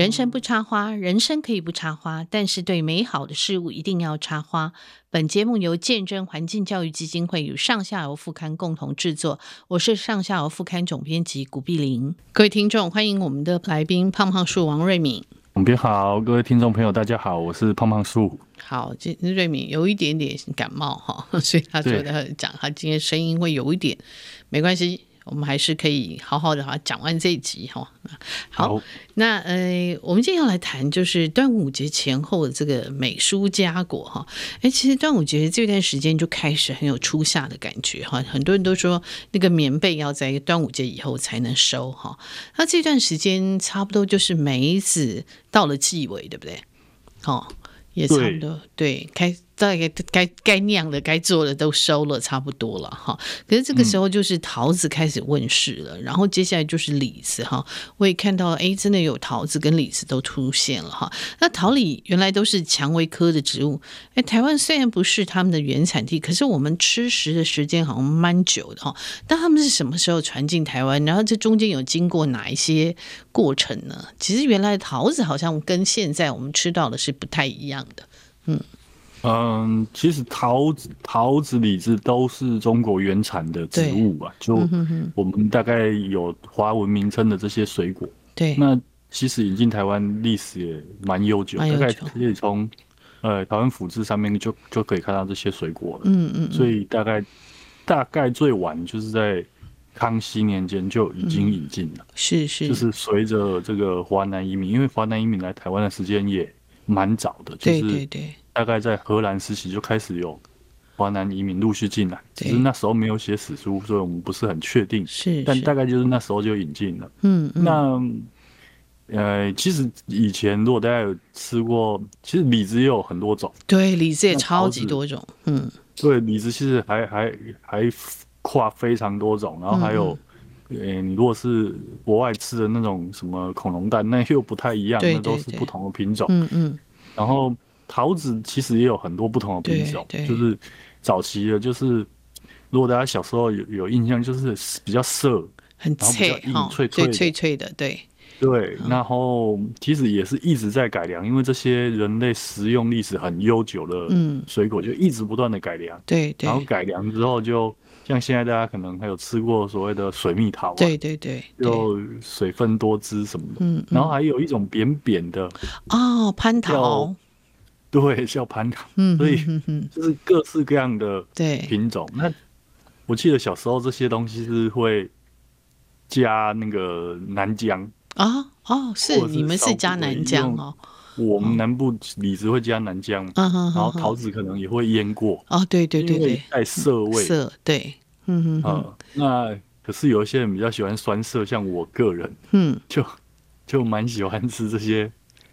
人生不插花，人生可以不插花，但是对美好的事物一定要插花。本节目由见证环境教育基金会与上下游副刊共同制作，我是上下游副刊总编辑古碧玲。各位听众，欢迎我们的来宾胖胖树王瑞敏。总编好，各位听众朋友，大家好，我是胖胖树。好，今瑞敏有一点点感冒哈，所以他觉得讲他今天声音会有一点，没关系。我们还是可以好好的哈讲完这一集哈。好，好，那呃，我们今天要来谈就是端午节前后的这个美蔬佳果哈。哎，其实端午节这段时间就开始很有初夏的感觉哈。很多人都说那个棉被要在端午节以后才能收哈。那这段时间差不多就是梅子到了季尾，对不对？哦，也差不多对，对开。大概该该酿的、该做的都收了，差不多了哈。可是这个时候就是桃子开始问世了，嗯、然后接下来就是李子哈。我也看到，哎，真的有桃子跟李子都出现了哈。那桃李原来都是蔷薇科的植物，哎，台湾虽然不是他们的原产地，可是我们吃食的时间好像蛮久的哈。但他们是什么时候传进台湾？然后这中间有经过哪一些过程呢？其实原来桃子好像跟现在我们吃到的是不太一样的，嗯。嗯，其实桃子、桃子、李子都是中国原产的植物吧？就我们大概有华文名称的这些水果。对，那其实引进台湾历史也蛮悠久，大概可以从呃台湾府志上面就就可以看到这些水果了。嗯嗯，所以大概大概最晚就是在康熙年间就已经引进了。是是，就是随着这个华南移民，因为华南移民来台湾的时间也蛮早的，就是对对对。大概在荷兰时期就开始有华南移民陆续进来，只是那时候没有写史书，所以我们不是很确定。是，但大概就是那时候就引进了。嗯，那呃，其实以前如果大家有吃过，其实李子也有很多种。对，李子也超级多种。嗯，对，李子其实还还还跨非常多种，然后还有，呃，你如果是国外吃的那种什么恐龙蛋，那又不太一样，那都是不同的品种。嗯嗯，然后。桃子其实也有很多不同的品种，就是早期的，就是如果大家小时候有有印象，就是比较涩，很脆，然后比较硬脆脆脆脆的，对对。然后其实也是一直在改良，因为这些人类食用历史很悠久的水果，就一直不断的改良，对对。然后改良之后，就像现在大家可能还有吃过所谓的水蜜桃，对对对，就水分多汁什么的，嗯。然后还有一种扁扁的哦，蟠桃。对，叫蟠桃，嗯，所以就是各式各样的品种。那我记得小时候这些东西是会加那个南姜啊，哦，是你们是加南姜哦。我们南部李子会加南姜，然后桃子可能也会腌过。哦，对对对对，带涩味。涩，对，嗯嗯。那可是有一些人比较喜欢酸涩，像我个人，嗯，就就蛮喜欢吃这些。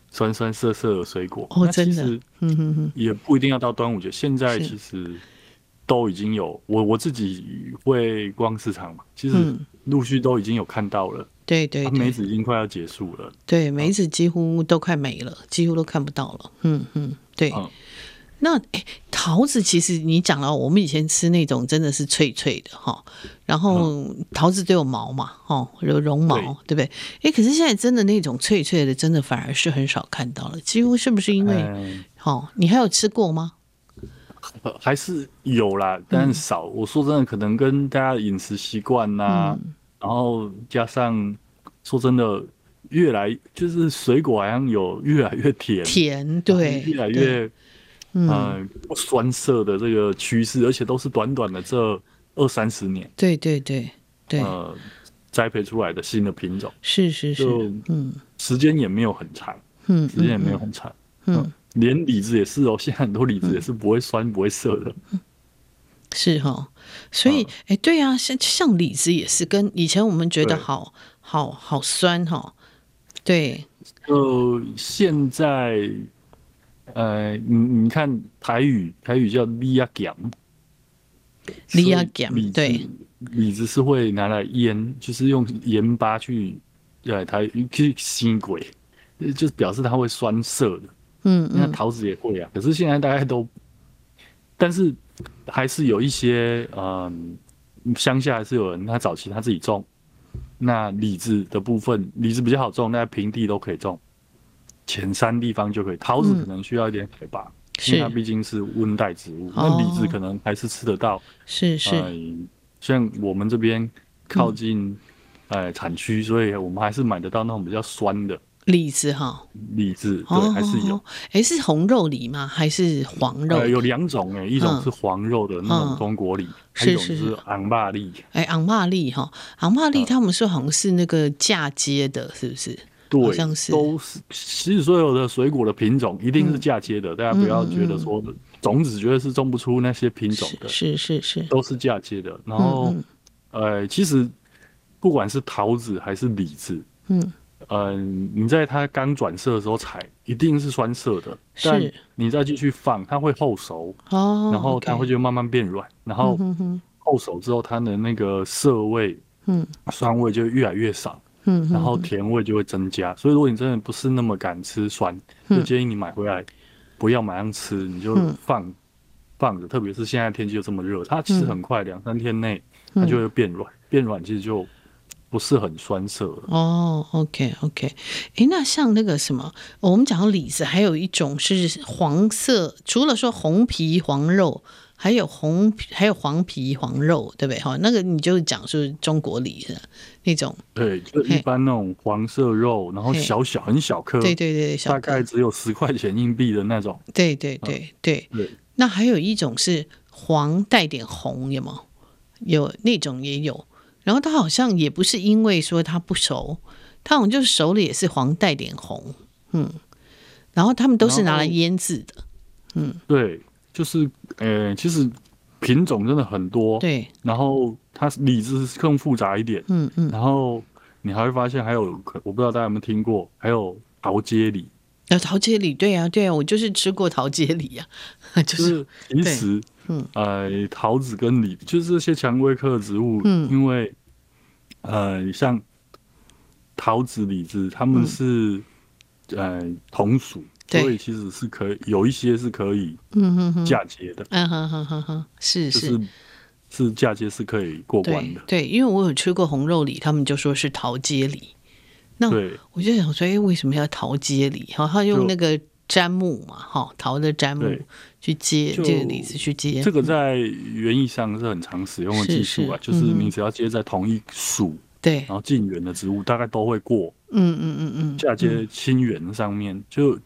酸酸涩涩的水果哦，真的，也不一定要到端午节。现在其实都已经有，我我自己会逛市场嘛，其实陆续都已经有看到了。对对，梅子已经快要结束了。对，梅子几乎都快没了，几乎都看不到了。嗯嗯，对。那哎，桃子其实你讲了，我们以前吃那种真的是脆脆的哈，然后桃子都有毛嘛，哦，有绒毛，对不对？哎，可是现在真的那种脆脆的，真的反而是很少看到了，几乎是不是因为？哦，你还有吃过吗？还是有啦，但少。我说真的，可能跟大家饮食习惯呐，然后加上说真的，越来就是水果好像有越来越甜，甜，对，越来越。嗯，不酸涩的这个趋势，而且都是短短的这二三十年，对对对对，呃，栽培出来的新的品种，是是是，嗯，时间也没有很长，嗯，时间也没有很长，嗯，连李子也是哦，现在很多李子也是不会酸不会涩的，是哈，所以哎，对啊，像像李子也是跟以前我们觉得好好好酸哈，对，呃，现在。呃，你你看台语，台语叫李亚咸，李亚咸，对，李子是会拿来腌，就是用盐巴去，对，台去腥鬼，就是表示它会酸涩的。嗯，那桃子也会啊，可是现在大家都，但是还是有一些，嗯，乡下还是有人他早期他自己种，那李子的部分，李子比较好种，那平地都可以种。浅山地方就可以。桃子可能需要一点海拔，嗯、因为它毕竟是温带植物。那李子可能还是吃得到。是是、呃。像我们这边靠近、嗯、呃产区，所以我们还是买得到那种比较酸的。李子哈，李子对，还是有。哎，是红肉李吗？还是黄肉？有两种哎，一种是黄肉的那种中国李，还有一种是昂巴栗。哎，红霸栗哈，昂巴栗他们说好像是那个嫁接的，是不是？对，好像是。都是，其实所有的水果的品种一定是嫁接的，大家不要觉得说种子绝对是种不出那些品种的，是是是，都是嫁接的。然后，呃，其实不管是桃子还是李子，嗯。嗯，你在它刚转色的时候采，一定是酸涩的。是。但你再继续放，它会后熟。哦。然后它会就慢慢变软，然后后熟之后，它的那个涩味、嗯，酸味就越来越少。嗯。然后甜味就会增加。所以如果你真的不是那么敢吃酸，就建议你买回来不要马上吃，你就放放着。特别是现在天气又这么热，它其实很快两三天内它就会变软，变软其实就。不是很酸涩哦。OK OK，哎，那像那个什么，我们讲李子，还有一种是黄色，除了说红皮黄肉，还有红还有黄皮黄肉，对不对？哈，那个你就讲是中国里的那种。对，就一般那种黄色肉，然后小小很小颗，对对对，大概只有十块钱硬币的那种。对对对对对。那还有一种是黄带点红，有吗？有那种也有。然后它好像也不是因为说它不熟，它好像就是熟了也是黄带点红，嗯，然后他们都是拿来腌制的，嗯，对，就是呃，其实品种真的很多，对，然后它李子更复杂一点，嗯嗯，然后你还会发现还有，我不知道大家有没有听过，还有桃接李，呃，桃接李，对啊对啊，我就是吃过桃接李呀，就是其实。嗯，呃，桃子跟李就是这些蔷薇科的植物，嗯，因为，呃，像桃子、李子，他们是、嗯、呃同属，所以其实是可以有一些是可以，嗯哼哼，嫁接的，嗯哼哼哼哼，是是、就是、是嫁接是可以过关的对，对，因为我有吃过红肉李，他们就说是桃接李，那我就想说，哎，为什么要桃接李？哈，他用那个。砧木嘛，哈，桃的砧木去接这个李子去接，这个在园艺上是很常使用的技术啊，是是就是你只要接在同一属，对、嗯，然后近缘的植物大概都会过，嗯嗯嗯嗯，嫁接亲缘上面就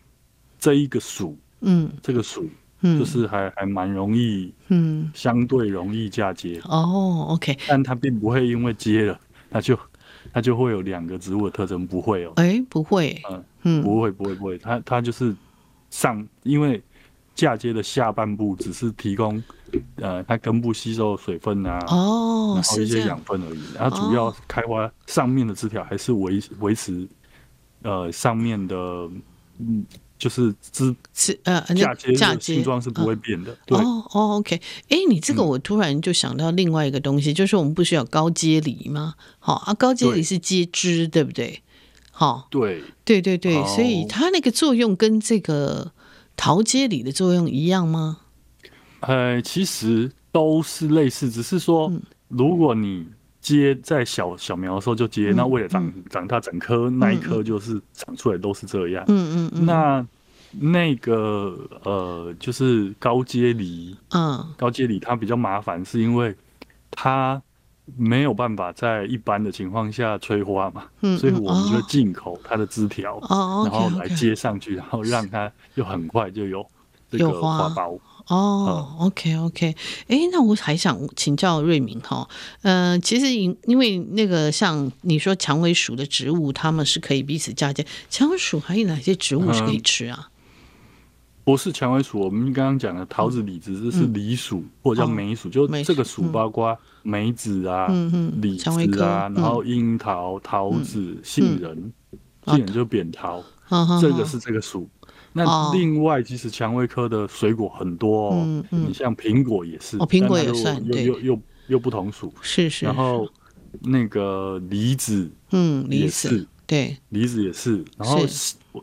这一个属，嗯，这个属，嗯。就是还还蛮容易，嗯，相对容易嫁接。哦，OK，但它并不会因为接了，它就它就会有两个植物的特征，不会哦，哎，不会，嗯嗯，不会不会不会，它它就是。上，因为嫁接的下半部只是提供，呃，它根部吸收水分啊，哦，然后一些养分而已。然后主要开花上面的枝条还是维维持，呃，上面的，嗯，就是枝是呃嫁接的形状是不会变的。对哦哦，OK，哎，你这个我突然就想到另外一个东西，就是我们不需要高接李吗？好啊，高接李是接枝，对不对？好，对对对对，所以它那个作用跟这个桃接李的作用一样吗？呃，其实都是类似，只是说，如果你接在小小苗的时候就接，嗯、那为了长长大整棵那一棵就是长出来都是这样。嗯嗯嗯。那那个呃，就是高阶梨，嗯，高阶梨它比较麻烦，是因为它。没有办法在一般的情况下催花嘛，嗯、所以我们就进口它的枝条，哦、然后来接上去，哦、然后让它又很快就有这个花苞。哦、嗯、，OK OK，哎，那我还想请教瑞明哈，呃，其实因因为那个像你说蔷薇属的植物，它们是可以彼此嫁接，蔷薇属还有哪些植物是可以吃啊？嗯不是蔷薇属，我们刚刚讲的桃子、李子，这是梨属、嗯、或者叫梅属，就这个属包括梅子啊、李子啊，然后樱桃、桃子、杏仁，杏仁就扁桃，这个是这个属。那另外，其实蔷薇科的水果很多哦，你像苹果也是，哦苹果也算，又又又又不同属，是是。然后那个梨子，嗯，梨子，对，梨子也是。然后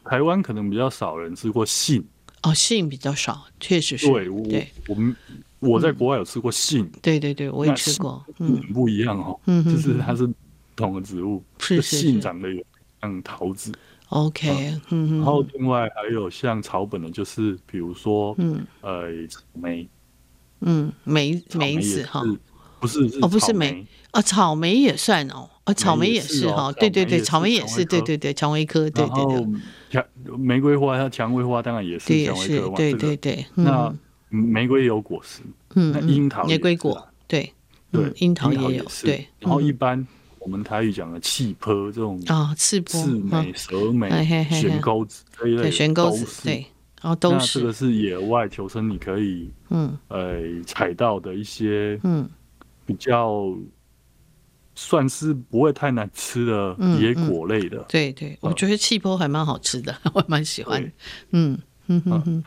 台湾可能比较少人吃过杏。哦，杏比较少，确实是。对，我我们我在国外有吃过杏。对对对，我也吃过。嗯，不一样哦。嗯，就是它是不同的植物。是是。杏长得有像桃子。OK，嗯，然后另外还有像草本的，就是比如说，嗯，呃，梅，嗯，梅梅子哈，不是哦，不是梅啊，草莓也算哦，啊，草莓也是哈，对对对，草莓也是，对对对，蔷薇科，对对对，蔷玫瑰花它蔷薇花当然也是蔷薇科嘛，对对对，那玫瑰也有果实，嗯，那樱桃玫瑰果，对对，樱桃也有，对，然后一般。我们台语讲的气波这种啊，刺刺美、蛇美、悬钩子这一类，悬钩子对，然后都是。这个是野外求生你可以嗯。呃采到的一些嗯。比较算是不会太难吃的野果类的。对对，我觉得气波还蛮好吃的，我蛮喜欢。嗯嗯嗯嗯，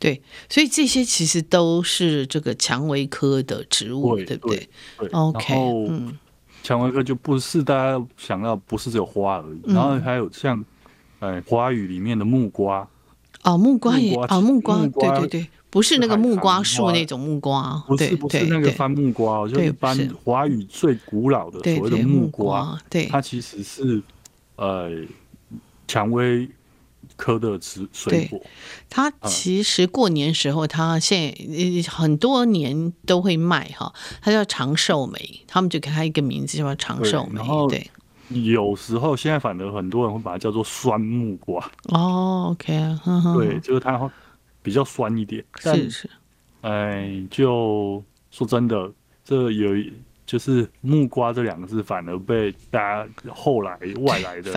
对，所以这些其实都是这个蔷薇科的植物，对不对？OK，嗯。蔷薇科就不是大家想要，不是只有花而已，嗯、然后还有像，呃，花语里面的木瓜，哦，木瓜也，哦，木瓜，对对对，不是那个木瓜树那种木瓜，不是不是那个番木瓜，就是一般华语最古老的所谓的木瓜，对，它其实是，呃，蔷薇。科的植水果，它其实过年时候，它现在很多年都会卖哈，它叫长寿梅，他们就给它一个名字叫长寿梅。对，有时候现在反而很多人会把它叫做酸木瓜。哦，OK 啊，对，就是它比较酸一点。是是，哎，就说真的，这有一。就是木瓜这两个字，反而被大家后来外来的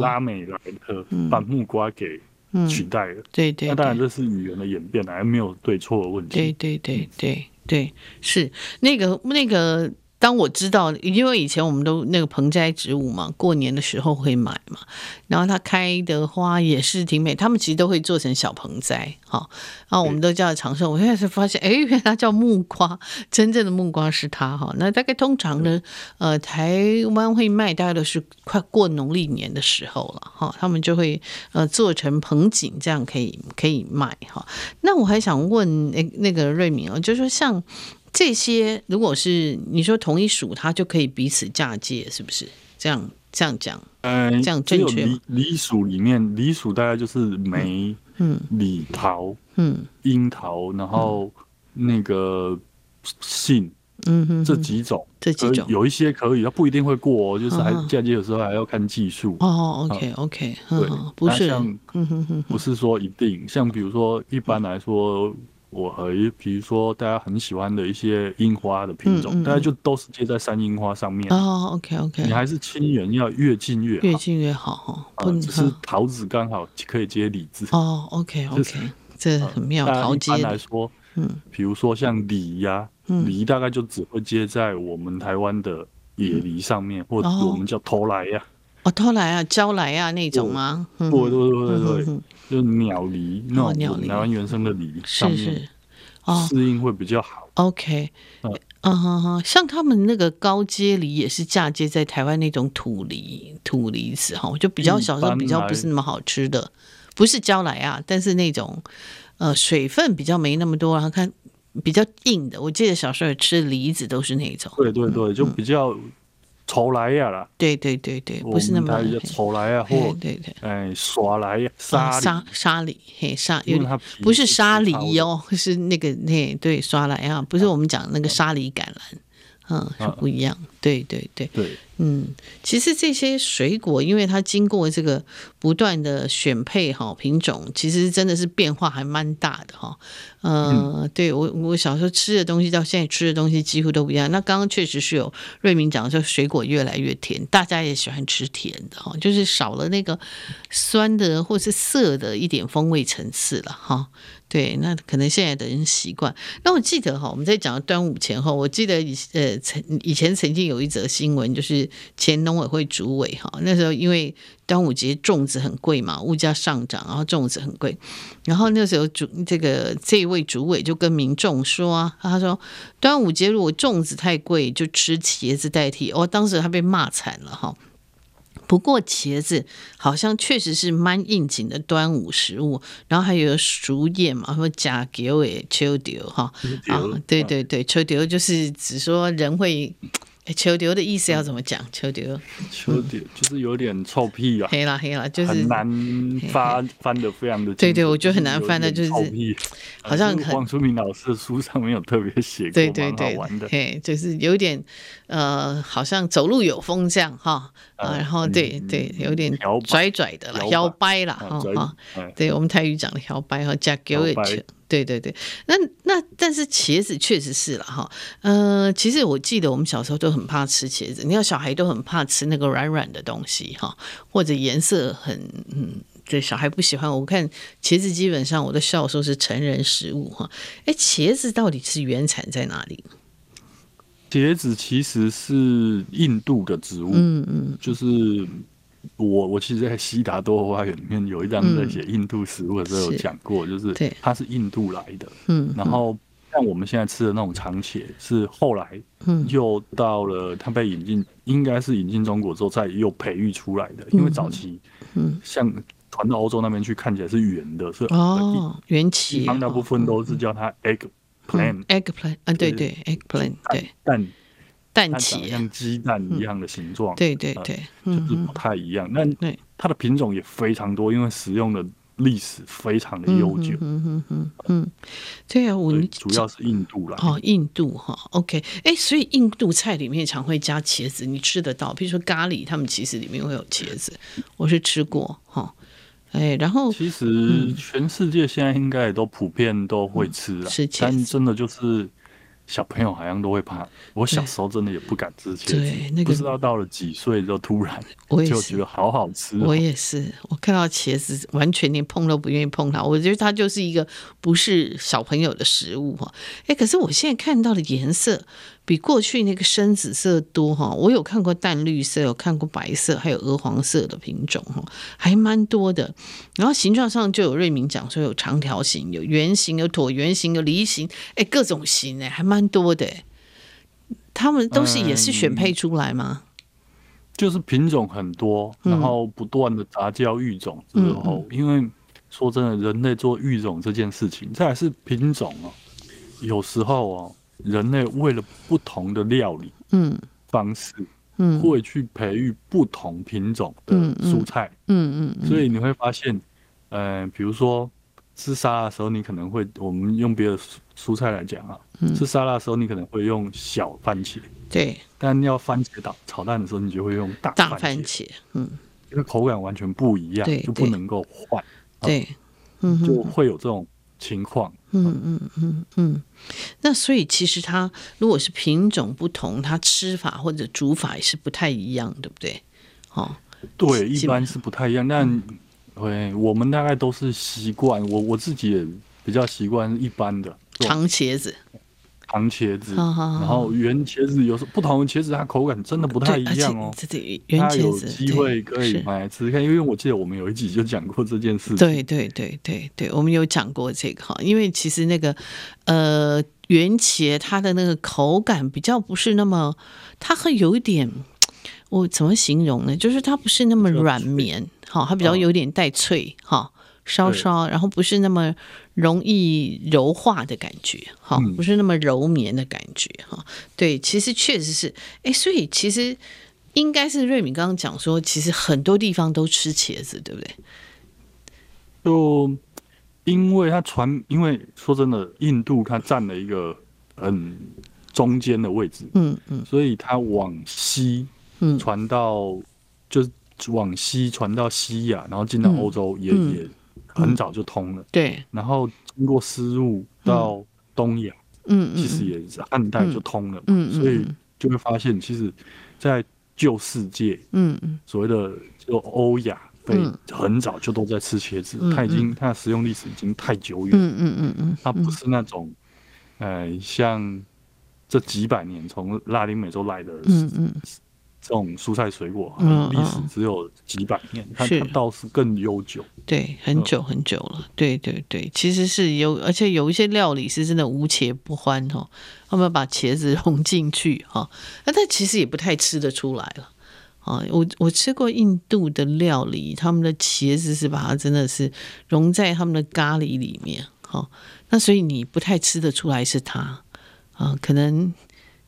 拉美来的把木瓜给取代了。对对，那当然这是语言的演变，还没有对错的问题。对对对对对，是那个那个。当我知道，因为以前我们都那个盆栽植物嘛，过年的时候会买嘛，然后它开的花也是挺美，他们其实都会做成小盆栽，哈，然后我们都叫它长寿。我现在才发现，哎，原来它叫木瓜，真正的木瓜是它哈。那大概通常呢，呃，台湾会卖，大概都是快过农历年的时候了，哈，他们就会呃做成盆景，这样可以可以卖哈。那我还想问那那个瑞敏哦，就是说像。这些如果是你说同一属，它就可以彼此嫁接，是不是这样这样讲？嗯，这样正确吗？梨梨属里面，梨属大概就是梅、嗯，李桃、嗯，樱桃，然后那个杏，嗯哼，这几种，这几种有一些可以，它不一定会过，就是还嫁接的时候还要看技术。哦，OK OK，对，不是像，不是说一定，像比如说一般来说。我和比如说大家很喜欢的一些樱花的品种，大家就都是接在山樱花上面。哦，OK OK。你还是亲缘要越近越好，越近越好哈。只是桃子刚好可以接李子。哦，OK OK，这很妙。桃接。来说，嗯，比如说像梨呀，梨大概就只会接在我们台湾的野梨上面，或者我们叫头来呀。哦，头来啊，蕉来啊那种吗？对对对对。就鸟梨那种台湾原生的梨，是是，哦，适应会比较好。OK，嗯哼哼，像他们那个高阶梨也是嫁接在台湾那种土梨土梨子哈，就比较小时候比较不是那么好吃的，不是蕉来啊，但是那种呃水分比较没那么多，然后看比较硬的。我记得小时候吃的梨子都是那种，对对对，就比较。丑来呀啦，对对对对，不是那么丑来呀，或对对，哎，耍来呀，沙沙沙里，嘿沙，有点不是沙梨哦，是那个那对耍来啊，不是我们讲那个沙梨橄榄，嗯，是不一样，对对对对。嗯，其实这些水果，因为它经过这个不断的选配哈品种，其实真的是变化还蛮大的哈。呃，嗯、对我我小时候吃的东西到现在吃的东西几乎都不一样。那刚刚确实是有瑞明讲说水果越来越甜，大家也喜欢吃甜的哈，就是少了那个酸的或是涩的一点风味层次了哈。对，那可能现在的人习惯。那我记得哈，我们在讲端午前后，我记得以呃曾以前曾经有一则新闻就是。前农委会主委哈，那时候因为端午节粽子很贵嘛，物价上涨，然后粽子很贵，然后那时候主这个这一位主委就跟民众说啊，他说端午节如果粽子太贵，就吃茄子代替。哦，当时他被骂惨了哈。不过茄子好像确实是蛮应景的端午食物，然后还有熟宴嘛，说假丢诶秋丢哈啊，对对对，秋丢就是只说人会。哎，秋丢的意思要怎么讲？秋丢，秋丢就是有点臭屁啊，黑啦黑啦，就是很难翻翻的，非常的。对对，我觉得很难翻的，就是臭屁，好像黄书明老师的书上没有特别写过，对对对，嘿，就是有点呃，好像走路有风这样哈啊，然后对对，有点拽拽的啦，摇摆啦哈哈，对我们台语讲的摇摆哈，加给我对对对，那那但是茄子确实是了哈，呃，其实我记得我们小时候都很怕吃茄子，你看小孩都很怕吃那个软软的东西哈，或者颜色很嗯，对小孩不喜欢。我看茄子基本上我都笑说是成人食物哈，哎，茄子到底是原产在哪里？茄子其实是印度的植物，嗯嗯，就是。我我其实，在《悉达多花园》里面有一章在写印度食物的时候有讲过，就是它是印度来的，嗯，然后像我们现在吃的那种长茄，是后来又到了它被引进，应该是引进中国之后再又培育出来的，因为早期，嗯，像传到欧洲那边去，看起来是圆的，是哦，圆茄，大部分都是叫它 eggplant，eggplant，啊，对对，eggplant，对，但。蛋茄像鸡蛋一样的形状，对对对，就是不太一样。那它的品种也非常多，因为使用的历史非常的悠久。嗯嗯嗯嗯，对啊，我们主要是印度啦。哦，印度哈，OK，哎，所以印度菜里面常会加茄子，你吃得到？比如说咖喱，他们其实里面会有茄子，我是吃过哈。哎，然后其实全世界现在应该也都普遍都会吃了，但真的就是。小朋友好像都会怕，我小时候真的也不敢吃茄子，对，那个、不知道到了几岁就突然就觉得好好吃。我也是，我看到茄子完全连碰都不愿意碰它，我觉得它就是一个不是小朋友的食物哈。哎，可是我现在看到的颜色。比过去那个深紫色多哈，我有看过淡绿色，有看过白色，还有鹅黄色的品种哈，还蛮多的。然后形状上就有瑞明讲说有长条形、有圆形、有椭圆形、有梨形，哎，各种形哎，还蛮多的。他们都是也是选配出来吗？嗯，就是品种很多，然后不断的杂交育种之后，嗯，因为说真的，人类做育种这件事情，这还是品种哦，有时候哦。人类为了不同的料理嗯。方式，嗯，会去培育不同品种的蔬菜，嗯嗯，所以你会发现，呃，比如说吃沙拉的时候，你可能会，我们用别的蔬菜来讲啊，吃沙拉的时候，你可能会用小番茄，对，但要番茄炒炒蛋的时候，你就会用大大番茄，嗯，因为口感完全不一样，就不能够换，对，嗯，就会有这种。情况，嗯嗯嗯嗯，那所以其实它如果是品种不同，它吃法或者煮法也是不太一样，对不对？哦，对，一般是不太一样，但对，我们大概都是习惯，我我自己也比较习惯一般的长茄子。长茄子，然后圆茄子，有时候不同的茄子它口感真的不太一样哦。圆茄子有机会可以买来吃看，因为我记得我们有一集就讲过这件事。对对对对对，我们有讲过这个哈，因为其实那个呃圆茄它的那个口感比较不是那么，它会有一点，我怎么形容呢？就是它不是那么软绵，哈，它比较有点带脆哈。稍稍，然后不是那么容易柔化的感觉，哈，不是那么柔绵的感觉，哈。对，其实确实是，哎，所以其实应该是瑞敏刚刚讲说，其实很多地方都吃茄子，对不对？就因为它传，因为说真的，印度它占了一个很中间的位置，嗯嗯，所以它往西，嗯，传到就是往西传到西亚，然后进到欧洲也也。很早就通了，对。然后经过丝路到东亚，嗯，其实也是汉代就通了，嗯，所以就会发现，其实，在旧世界，嗯嗯，所谓的就欧亚，被很早就都在吃茄子，它已经它的食用历史已经太久远，嗯嗯嗯嗯，它不是那种，呃，像这几百年从拉丁美洲来的，嗯嗯。这种蔬菜水果，历史只有几百年，它它倒是更悠久，对，很久很久了，对对对，其实是有，而且有一些料理是真的无茄不欢哈，他们把茄子融进去哈，那但其实也不太吃得出来了。啊。我我吃过印度的料理，他们的茄子是把它真的是融在他们的咖喱里面哈，那所以你不太吃得出来是它。啊，可能。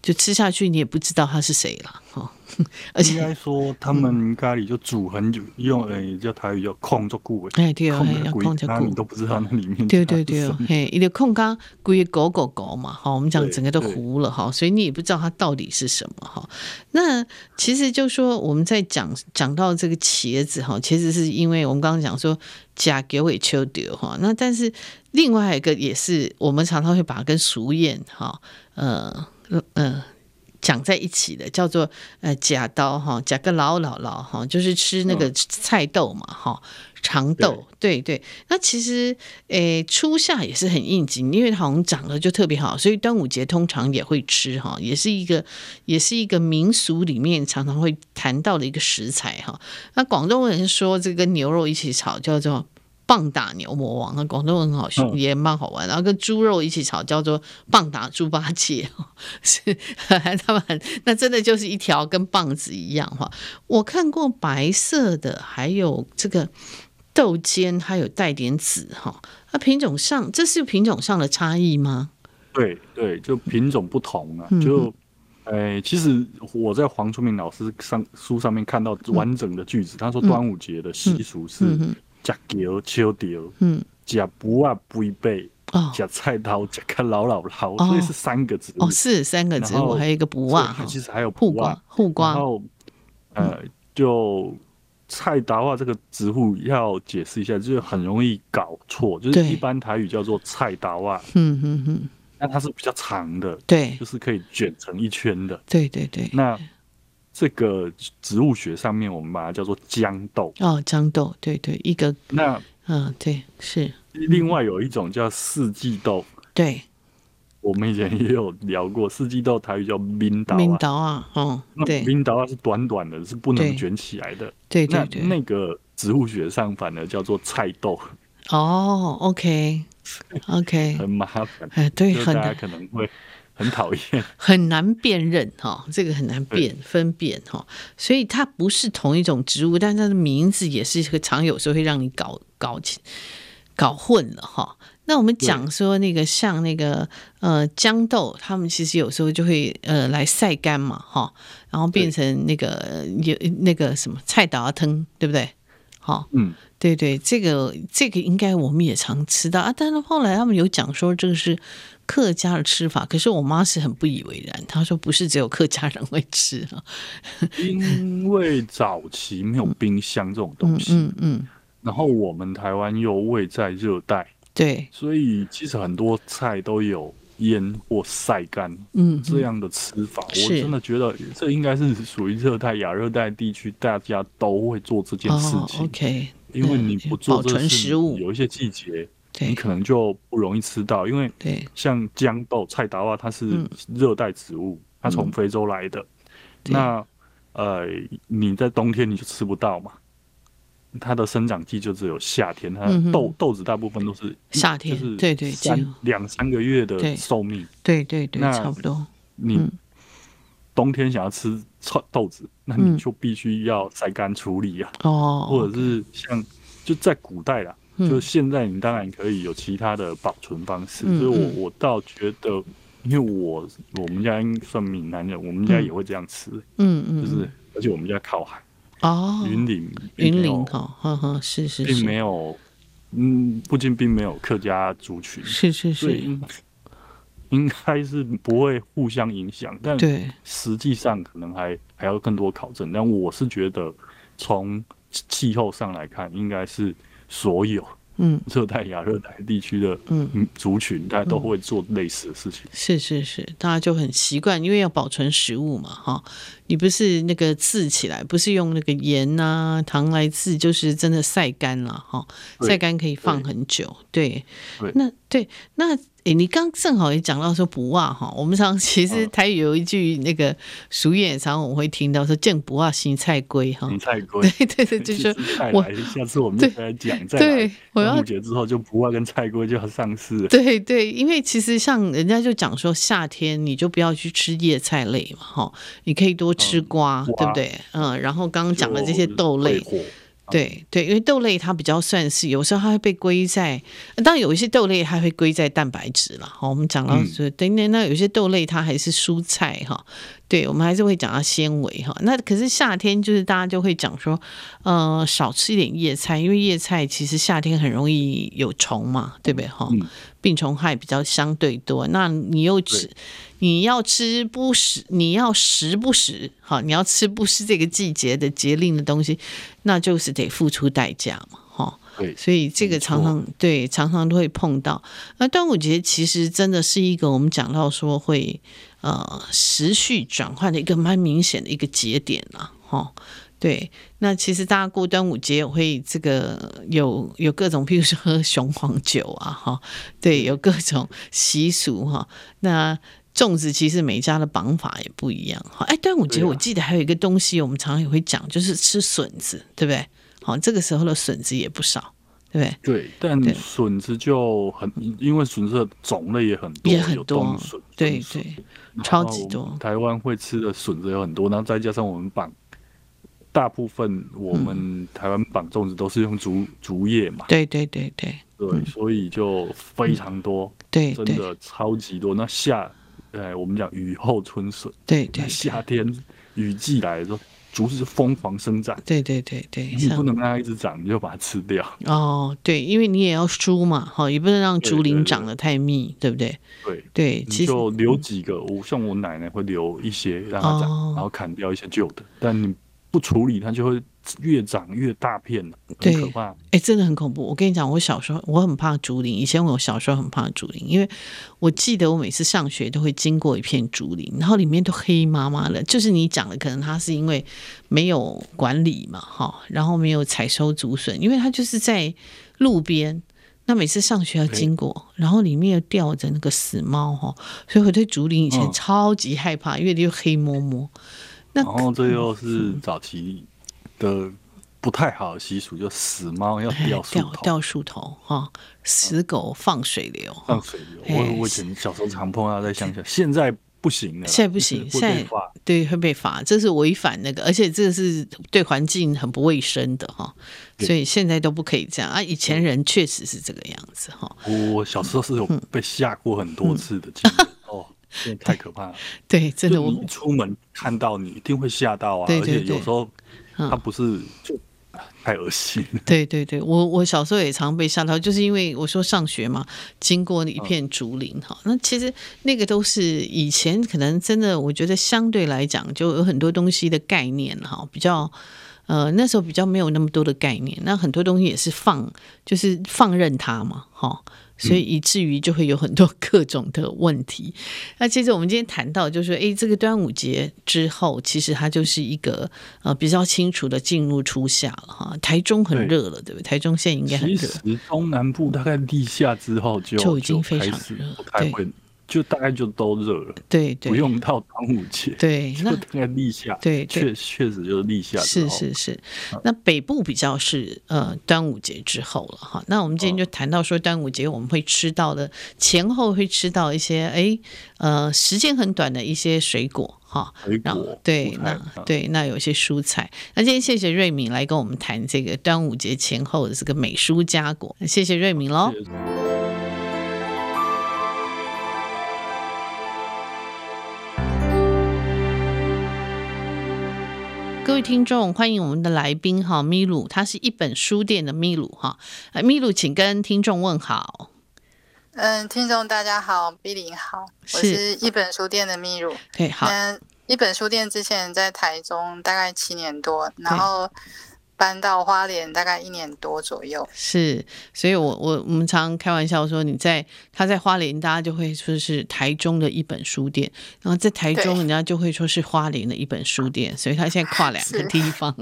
就吃下去你也不知道他是谁了哈。而且应该说他们咖喱就煮很久，嗯、用诶叫台语叫控做固哎对哦，要控做固，你都不知道那里面对对对哦，嘿，一个控刚归狗狗狗嘛，好，我们讲整个都糊了哈，所以你也不知道它到底是什么哈。那其实就说我们在讲讲到这个茄子哈，其实是因为我们刚刚讲说假给尾秋丢哈，那但是另外一个也是我们常常会把它跟熟燕哈，呃呃。讲在一起的叫做呃假刀哈，假个老老老哈，就是吃那个菜豆嘛哈，长豆对对。那其实诶初夏也是很应景，因为好像长得就特别好，所以端午节通常也会吃哈，也是一个也是一个民俗里面常常会谈到的一个食材哈。那广东人说这个牛肉一起炒叫做。棒打牛魔王，那广东很好学，也蛮好玩。然后跟猪肉一起炒，叫做棒打猪八戒，是他们那真的就是一条跟棒子一样哈。我看过白色的，还有这个豆尖，还有带点紫哈。那品种上，这是品种上的差异吗？对对，就品种不同啊。就诶、嗯欸，其实我在黄春明老师上书上面看到完整的句子，他说端午节的习俗是。嗯嗯食桥秋条，嗯，食卜啊肥背，食菜刀食个老老老，所以是三个植物。哦，是三个植物，还有一个卜啊，其实还有护瓜，护瓜。然后，呃，就菜刀啊这个植物要解释一下，就是很容易搞错，就是一般台语叫做菜刀啊，嗯嗯嗯，那它是比较长的，对，就是可以卷成一圈的，对对对。那这个植物学上面，我们把它叫做豇豆。哦，豇豆，对对，一个那嗯，对是。另外有一种叫四季豆，对，我们以前也有聊过，四季豆台语叫冰岛啊，冰岛啊，哦，对，冰岛啊是短短的，是不能卷起来的。对对对，那那个植物学上反而叫做菜豆。哦，OK，OK，很麻烦，哎，对，大家可能会。很讨厌，很难辨认哈，这个很难辨分辨哈，所以它不是同一种植物，但它的名字也是个常有时候会让你搞搞起搞混了哈。那我们讲说那个像那个呃豇豆，他们其实有时候就会呃来晒干嘛哈，然后变成那个有那个什么菜刀啊汤，对不对？好，嗯，对对，这个这个应该我们也常吃到啊，但是后来他们有讲说这个是。客家的吃法，可是我妈是很不以为然。她说不是只有客家人会吃啊，因为早期没有冰箱这种东西，嗯嗯，嗯，然后我们台湾又位在热带，对，所以其实很多菜都有腌或晒干，嗯，这样的吃法，我真的觉得这应该是属于热带亚热带地区，大家都会做这件事情。哦、OK，因为你不做这保存食物，有一些季节。你可能就不容易吃到，因为像豇豆、菜刀啊，它是热带植物，嗯、它从非洲来的。嗯、那呃，你在冬天你就吃不到嘛。它的生长季就只有夏天，它的豆、嗯、豆子大部分都是夏天，就是对对，三两三个月的寿命。对对对，那差不多。你冬天想要吃豆子，那你就必须要晒干处理啊。哦、嗯，或者是像就在古代啦。就现在，你当然可以有其他的保存方式。嗯、所以我我倒觉得，因为我我们家算闽南人，我们家也会这样吃。嗯嗯，就是而且我们家靠海哦，云林云林哈，呵呵，是是是，并没有，嗯，附近并没有客家族群，是是是，应应该是不会互相影响。但对，实际上可能还还要更多考证。但我是觉得，从气候上来看，应该是。所有嗯，热带亚热带地区的嗯族群，大家都会做类似的事情。是是是，大家就很习惯，因为要保存食物嘛，哈。你不是那个渍起来，不是用那个盐啊糖来渍，就是真的晒干了哈。晒干可以放很久，对。对，那对那。哎，你刚正好也讲到说卜啊哈，我们常其实台语有一句那个俗语，常常我们会听到说见卜啊新菜龟哈，新菜龟，对对对，就是我下次我们再来讲，在端午节之后就卜啊跟菜龟就要上市。对对，因为其实像人家就讲说夏天你就不要去吃叶菜类嘛哈，你可以多吃瓜，对不对？嗯，然后刚刚讲的这些豆类。对对，因为豆类它比较算是，有时候它会被归在，当然有一些豆类它会归在蛋白质了。好，我们讲到说，对、嗯，那那有些豆类它还是蔬菜哈。对，我们还是会讲到纤维哈。那可是夏天就是大家就会讲说，呃，少吃一点叶菜，因为叶菜其实夏天很容易有虫嘛，对不对哈？嗯、病虫害比较相对多。那你又吃，你要吃不食，你要食不食哈，你要吃不是这个季节的节令的东西，那就是得付出代价嘛，哈。对，所以这个常常对常常都会碰到。那端午节其实真的是一个我们讲到说会。呃，时序转换的一个蛮明显的一个节点啊，哈，对。那其实大家过端午节也会这个有有各种，譬如说喝雄黄酒啊，哈，对，有各种习俗哈。那粽子其实每家的绑法也不一样，哈。哎，端午节我记得还有一个东西，我们常常也会讲，就是吃笋子，对不对？好，这个时候的笋子也不少。对不对，对但笋子就很，因为笋子的种类也很多，也很多，笋，对对，超级多。台湾会吃的笋子有很多，然后再加上我们绑，大部分我们台湾绑粽子都是用竹竹叶嘛，对对对对，对，所以就非常多，对，真的超级多。那夏，呃，我们讲雨后春笋，对对，夏天雨季来的时候。竹子疯狂生长，对对对对，你不能让它一直长，你就把它吃掉。哦，对，因为你也要疏嘛，哈，也不能让竹林长得太密，对，对，对，对不对？对对，就留几个，我像我奶奶会留一些让它长，哦，然后砍掉一些旧的，但你不处理它就会。越长越大片，很可怕。哎、欸，真的很恐怖。我跟你讲，我小时候我很怕竹林。以前我小时候很怕竹林，因为我记得我每次上学都会经过一片竹林，然后里面都黑麻麻的。就是你讲的，可能它是因为没有管理嘛，哈，然后没有采收竹笋，因为它就是在路边。那每次上学要经过，然后里面又吊着那个死猫，哈，所以我对竹林以前超级害怕，因为又黑摸摸。那然后这又是早期。的不太好的习俗，就死猫要掉树头，掉树头哈，死狗放水流，放水流。我我以前小时候常碰到在乡下，现在不行了，现在不行，现在对会被罚，这是违反那个，而且这个是对环境很不卫生的哈，所以现在都不可以这样啊。以前人确实是这个样子哈。我小时候是有被吓过很多次的经验 哦，太可怕了。对，真的，我出门看到你一定会吓到啊，而且有时候。他不是就太恶心。对对对，我我小时候也常被吓到，就是因为我说上学嘛，经过一片竹林哈、嗯，那其实那个都是以前可能真的，我觉得相对来讲就有很多东西的概念哈，比较呃那时候比较没有那么多的概念，那很多东西也是放就是放任它嘛哈。所以以至于就会有很多 各种的问题。那接着我们今天谈到，就是说，哎，这个端午节之后，其实它就是一个呃比较清楚的进入初夏了哈。台中很热了，对不对？台中现在应该很热。其实东南部大概立夏之后就就已经非常热，对。就大概就都热了，对对，不用到端午节，对，那大概立夏，对，确确实就是立夏，是是是。那北部比较是呃端午节之后了哈。那我们今天就谈到说端午节我们会吃到的前后会吃到一些哎呃时间很短的一些水果哈，然后对，那对那有些蔬菜。那今天谢谢瑞敏来跟我们谈这个端午节前后的这个美蔬佳果，谢谢瑞敏喽。各位听众，欢迎我们的来宾哈，米鲁，他是一本书店的米鲁哈，米鲁，请跟听众问好。嗯，听众大家好，比利好，我是一本书店的米鲁。对，好。嗯，一本书店之前在台中大概七年多，然后。搬到花莲大概一年多左右，是，所以我我我们常开玩笑说，你在他在花莲，大家就会说是台中的一本书店，然后在台中，人家就会说是花莲的一本书店，所以他现在跨两个地方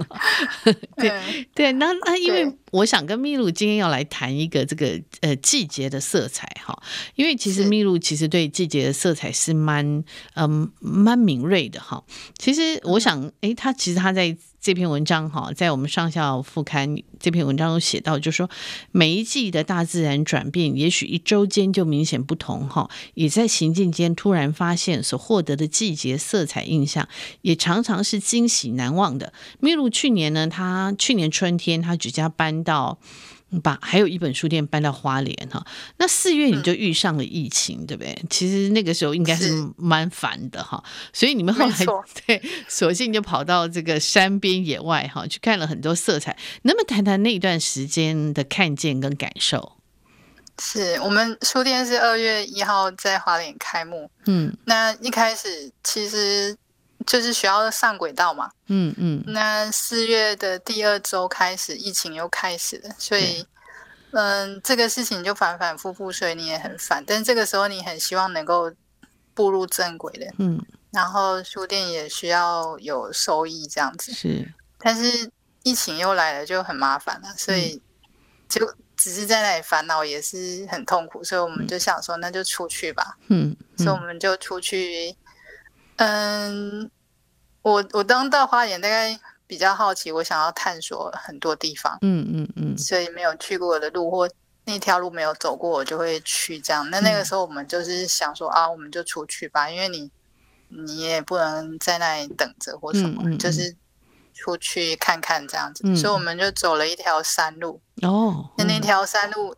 对、嗯、对，那那因为我想跟秘鲁今天要来谈一个这个呃季节的色彩哈，因为其实秘鲁其实对季节的色彩是蛮嗯蛮敏锐的哈。其实我想，哎，他其实他在。这篇文章哈，在我们上校副刊这篇文章中写到，就是说每一季的大自然转变，也许一周间就明显不同哈，也在行进间突然发现所获得的季节色彩印象，也常常是惊喜难忘的。秘鲁去年呢，他去年春天他举家搬到。把还有一本书店搬到花莲哈，那四月你就遇上了疫情，嗯、对不对？其实那个时候应该是蛮烦的哈，所以你们后来对，索性就跑到这个山边野外哈，去看了很多色彩。能不能谈谈那段时间的看见跟感受？是我们书店是二月一号在花莲开幕，嗯，那一开始其实。就是学校上轨道嘛，嗯嗯。那四月的第二周开始，疫情又开始了，所以，嗯，这个事情就反反复复，所以你也很烦。但这个时候你很希望能够步入正轨的，嗯。然后书店也需要有收益，这样子是。但是疫情又来了，就很麻烦了，所以就只是在那里烦恼，也是很痛苦。所以我们就想说，那就出去吧，嗯。所以我们就出去。嗯，我我当到花莲，大概比较好奇，我想要探索很多地方，嗯嗯嗯，所以没有去过的路或那条路没有走过，我就会去这样。那那个时候我们就是想说啊，我们就出去吧，因为你你也不能在那里等着或什么，就是出去看看这样子。所以我们就走了一条山路哦，那那条山路，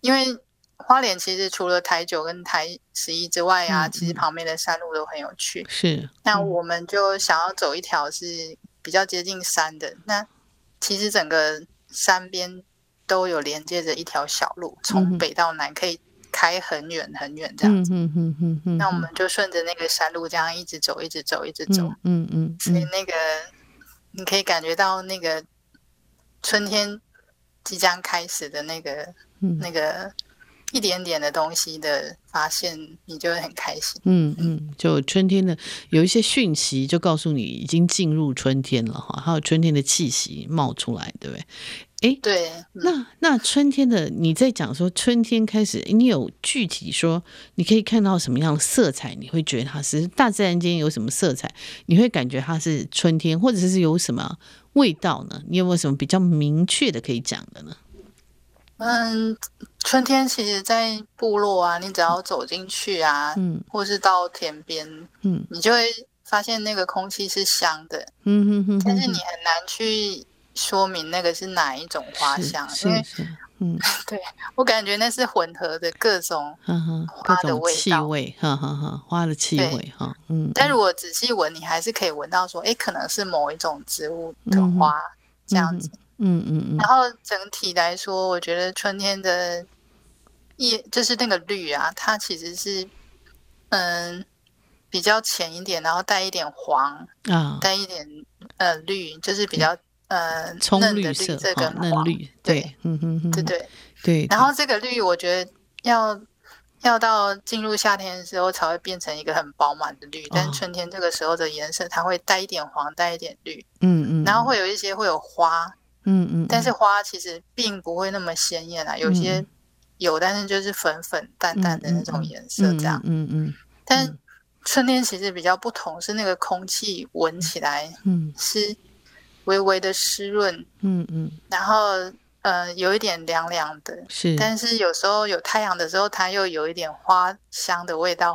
因为。花莲其实除了台九跟台十一之外啊，嗯、其实旁边的山路都很有趣。是，那我们就想要走一条是比较接近山的。那其实整个山边都有连接着一条小路，从北到南可以开很远很远这样子。嗯嗯嗯嗯。那我们就顺着那个山路这样一直走，一直走，一直走。嗯嗯。嗯，所以那个你可以感觉到那个春天即将开始的那个、嗯、那个。一点点的东西的发现，你就会很开心。嗯嗯，就春天的有一些讯息，就告诉你已经进入春天了哈，还有春天的气息冒出来，对不对？哎，对。嗯、那那春天的你在讲说春天开始，你有具体说你可以看到什么样的色彩？你会觉得它是大自然间有什么色彩？你会感觉它是春天，或者是有什么味道呢？你有没有什么比较明确的可以讲的呢？嗯，春天其实，在部落啊，你只要走进去啊，嗯，或是到田边，嗯，你就会发现那个空气是香的，嗯哼哼，但是你很难去说明那个是哪一种花香，因为，嗯，对我感觉那是混合的各种花的味道，气味，哈哈哈，花的气味，哈，嗯，但如果仔细闻，你还是可以闻到说，哎，可能是某一种植物的花这样子。嗯嗯嗯嗯，然后整体来说，我觉得春天的叶就是那个绿啊，它其实是嗯比较浅一点，然后带一点黄啊，带一点呃绿，就是比较呃葱绿色这个嫩绿，对，嗯嗯嗯，对对。对。然后这个绿，我觉得要要到进入夏天的时候才会变成一个很饱满的绿，但春天这个时候的颜色，它会带一点黄，带一点绿，嗯嗯，然后会有一些会有花。嗯嗯，但是花其实并不会那么鲜艳啊，有些有，但是就是粉粉淡淡的那种颜色这样。嗯嗯。但春天其实比较不同，是那个空气闻起来，嗯，是微微的湿润，嗯嗯，然后。呃，有一点凉凉的，是，但是有时候有太阳的时候，它又有一点花香的味道，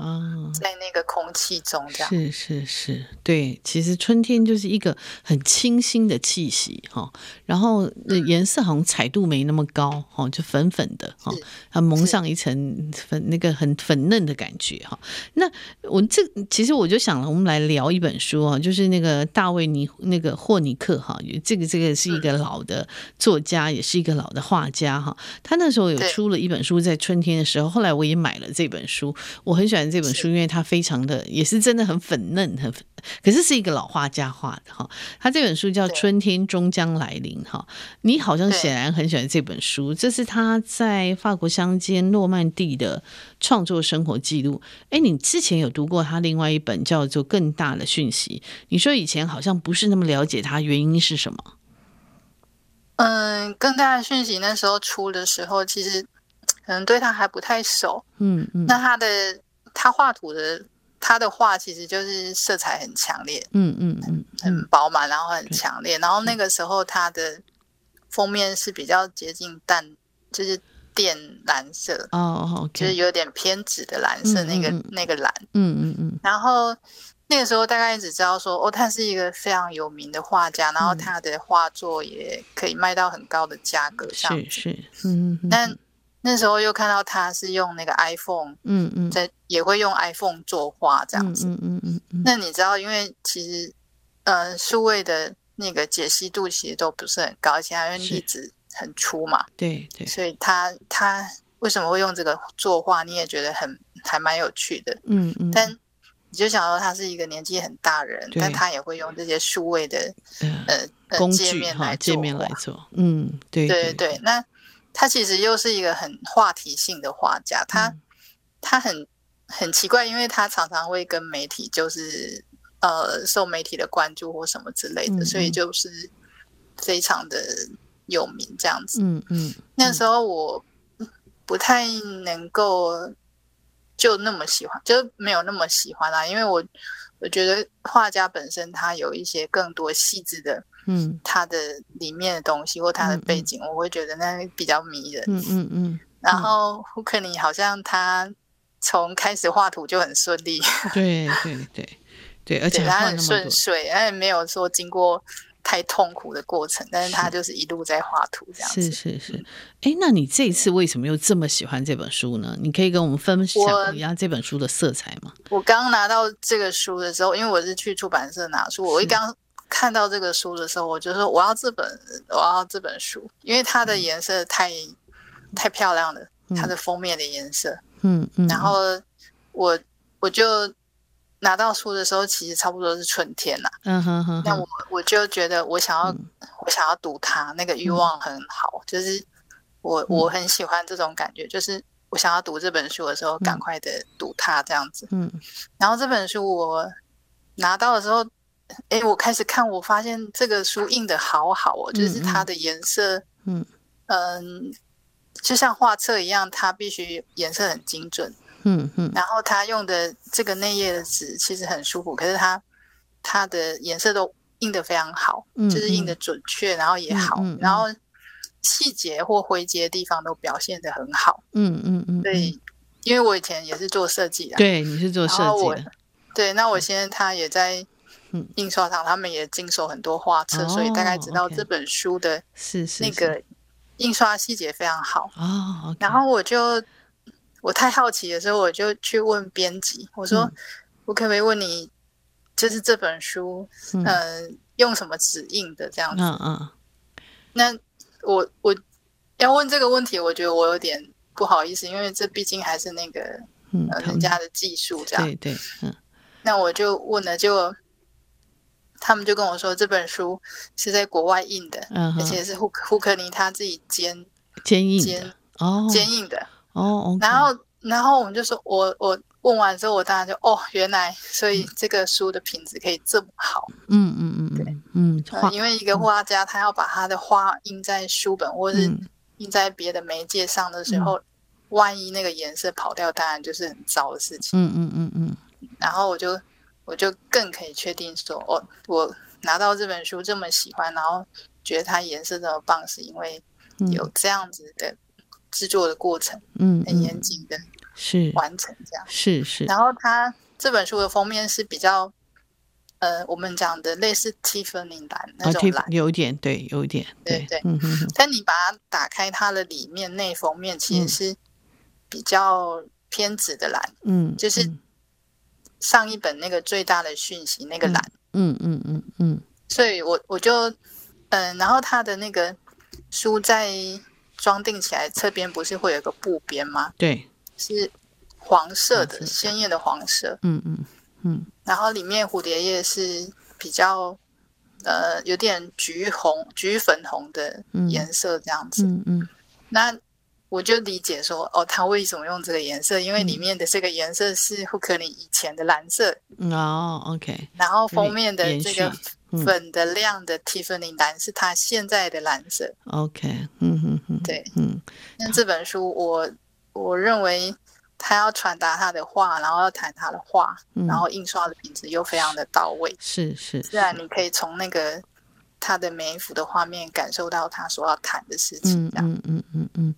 在那个空气中，这样、哦、是是是，对，其实春天就是一个很清新的气息哈，然后颜色好像彩度没那么高哈，就粉粉的哈，它蒙上一层粉那个很粉嫩的感觉哈。那我这其实我就想了，我们来聊一本书啊，就是那个大卫尼那个霍尼克哈，这个这个是一个老的作家，也是。一个老的画家哈，他那时候有出了一本书，在春天的时候，后来我也买了这本书，我很喜欢这本书，因为它非常的也是真的很粉嫩，很可是是一个老画家画的哈。他这本书叫《春天终将来临》哈，你好像显然很喜欢这本书，这是他在法国乡间诺曼底的创作生活记录。哎，你之前有读过他另外一本叫做《更大的讯息》？你说以前好像不是那么了解他，原因是什么？嗯，更大的讯息那时候出的时候，其实可能对他还不太熟。嗯嗯。那他的他画图的他的画其实就是色彩很强烈。嗯嗯嗯。很饱满，然后很强烈。然后那个时候他的封面是比较接近淡，就是靛蓝色哦，就是有点偏紫的蓝色，那个那个蓝，嗯嗯嗯。然后那个时候大概只知道说，哦，他是一个非常有名的画家，然后他的画作也可以卖到很高的价格，是是，嗯。但那时候又看到他是用那个 iPhone，嗯嗯，在也会用 iPhone 作画这样子，嗯嗯嗯嗯。那你知道，因为其实，呃，数位的那个解析度其实都不是很高，而且因为粒子很粗嘛，对对，所以他他为什么会用这个作画，你也觉得很还蛮有趣的，嗯嗯。但你就想说他是一个年纪很大人，但他也会用这些数位的呃工具界面来界面来做，嗯，对。对对，那。他其实又是一个很话题性的画家，他、嗯、他很很奇怪，因为他常常会跟媒体就是呃受媒体的关注或什么之类的，嗯、所以就是非常的有名这样子。嗯嗯，那时候我不太能够就那么喜欢，就没有那么喜欢啦，因为我我觉得画家本身他有一些更多细致的。嗯，他的里面的东西或他的背景，我会觉得那比较迷人。嗯嗯嗯。然后胡克尼好像他从开始画图就很顺利。对对对对，而且他很顺遂，而且没有说经过太痛苦的过程，但是他就是一路在画图这样子。是是是。哎，那你这一次为什么又这么喜欢这本书呢？你可以跟我们分享一下这本书的色彩吗？我，我刚拿到这个书的时候，因为我是去出版社拿书，我一刚。看到这个书的时候，我就说我要这本，我要这本书，因为它的颜色太、嗯、太漂亮了，它的封面的颜色。嗯嗯。然后我我就拿到书的时候，其实差不多是春天啦。嗯哼哼。那我我就觉得我想要、嗯、我想要读它，那个欲望很好，嗯、就是我我很喜欢这种感觉，就是我想要读这本书的时候，赶快的读它这样子。嗯。然后这本书我拿到的时候。哎，我开始看，我发现这个书印的好好哦，就是它的颜色，嗯嗯，就像画册一样，它必须颜色很精准，嗯嗯，然后他用的这个内页的纸其实很舒服，可是它它的颜色都印的非常好，嗯，就是印的准确，然后也好，嗯，然后细节或灰阶的地方都表现的很好，嗯嗯嗯，对，因为我以前也是做设计的，对，你是做设计的，对，那我现在他也在。印刷厂他们也经手很多画册，所以大概知道这本书的是是那个印刷细节非常好。哦。然后我就我太好奇的时候，我就去问编辑，我说我可不可以问你，就是这本书，嗯，用什么纸印的这样子？嗯嗯。那我我要问这个问题，我觉得我有点不好意思，因为这毕竟还是那个嗯人家的技术这样。对对嗯。那我就问了，就。他们就跟我说，这本书是在国外印的，嗯、而且是胡胡克尼他自己监监印监哦监印的哦。然后然后我们就说，我我问完之后，我当然就哦，原来所以这个书的品质可以这么好。嗯嗯嗯，对，嗯，嗯，因为一个画家他要把他的画印在书本或是印在别的媒介上的时候，嗯、万一那个颜色跑掉，当然就是很糟的事情。嗯嗯嗯嗯。然后我就。我就更可以确定说，哦，我拿到这本书这么喜欢，然后觉得它颜色这么棒，是因为有这样子的制作的过程，嗯，很严谨的，是。完成这样，是是。然后它这本书的封面是比较，呃，我们讲的类似蒂芙尼蓝那种蓝，有一点，对，有一点，对对。但你把它打开，它的里面内封面其实是比较偏紫的蓝，嗯，就是。上一本那个最大的讯息那个蓝，嗯嗯嗯嗯，所以我我就嗯，然后他的那个书在装订起来侧边不是会有个布边吗？对，是黄色的，鲜艳的黄色，嗯嗯嗯，然后里面蝴蝶叶是比较呃有点橘红、橘粉红的颜色这样子，嗯嗯，那。我就理解说，哦，他为什么用这个颜色？因为里面的这个颜色是胡克尼以前的蓝色。哦，OK。然后封面的这个粉的亮的蒂芙尼蓝是他现在的蓝色。OK，嗯哼哼，对，嗯。那这本书我我认为他要传达他的话，然后要谈他的话，嗯、然后印刷的品质又非常的到位。是是，自然你可以从那个他的每一幅的画面感受到他所要谈的事情。嗯嗯嗯嗯嗯，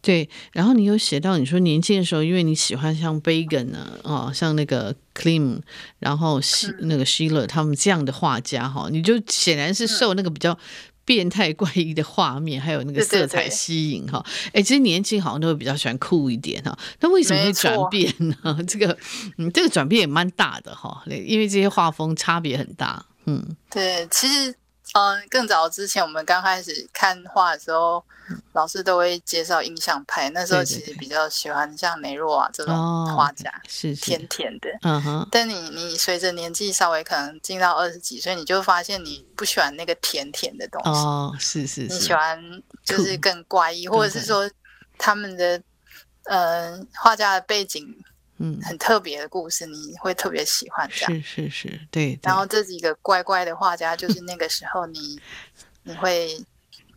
对。然后你有写到你说年轻的时候，因为你喜欢像 Begun 呢，哦，像那个 Klim，然后希、嗯、那个 Schiller 他们这样的画家哈，你就显然是受那个比较。变态怪异的画面，还有那个色彩吸引哈，哎，其实年轻好像都会比较喜欢酷一点哈。那为什么会转变呢？这个，嗯，这个转变也蛮大的哈，因为这些画风差别很大。嗯，对，其实。嗯，更早之前我们刚开始看画的时候，老师都会介绍印象派。那时候其实比较喜欢像雷诺瓦这种画家，是甜甜的。嗯哼。但你你随着年纪稍微可能进到二十几岁，你就发现你不喜欢那个甜甜的东西。哦，是是是。你喜欢就是更怪异，或者是说他们的嗯画家的背景。嗯，很特别的故事，你会特别喜欢这样。是是是，对。对，然后这几个怪怪的画家，就是那个时候你你会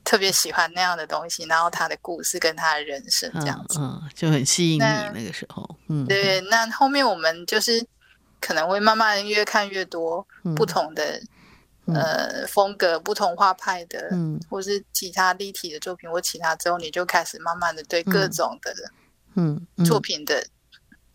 特别喜欢那样的东西，然后他的故事跟他的人生这样子，嗯，嗯，就很吸引你那，那个时候。嗯，对。那后面我们就是可能会慢慢越看越多不同的、嗯、呃风格、不同画派的，嗯，或是其他立体的作品或其他之后，你就开始慢慢的对各种的嗯作品的。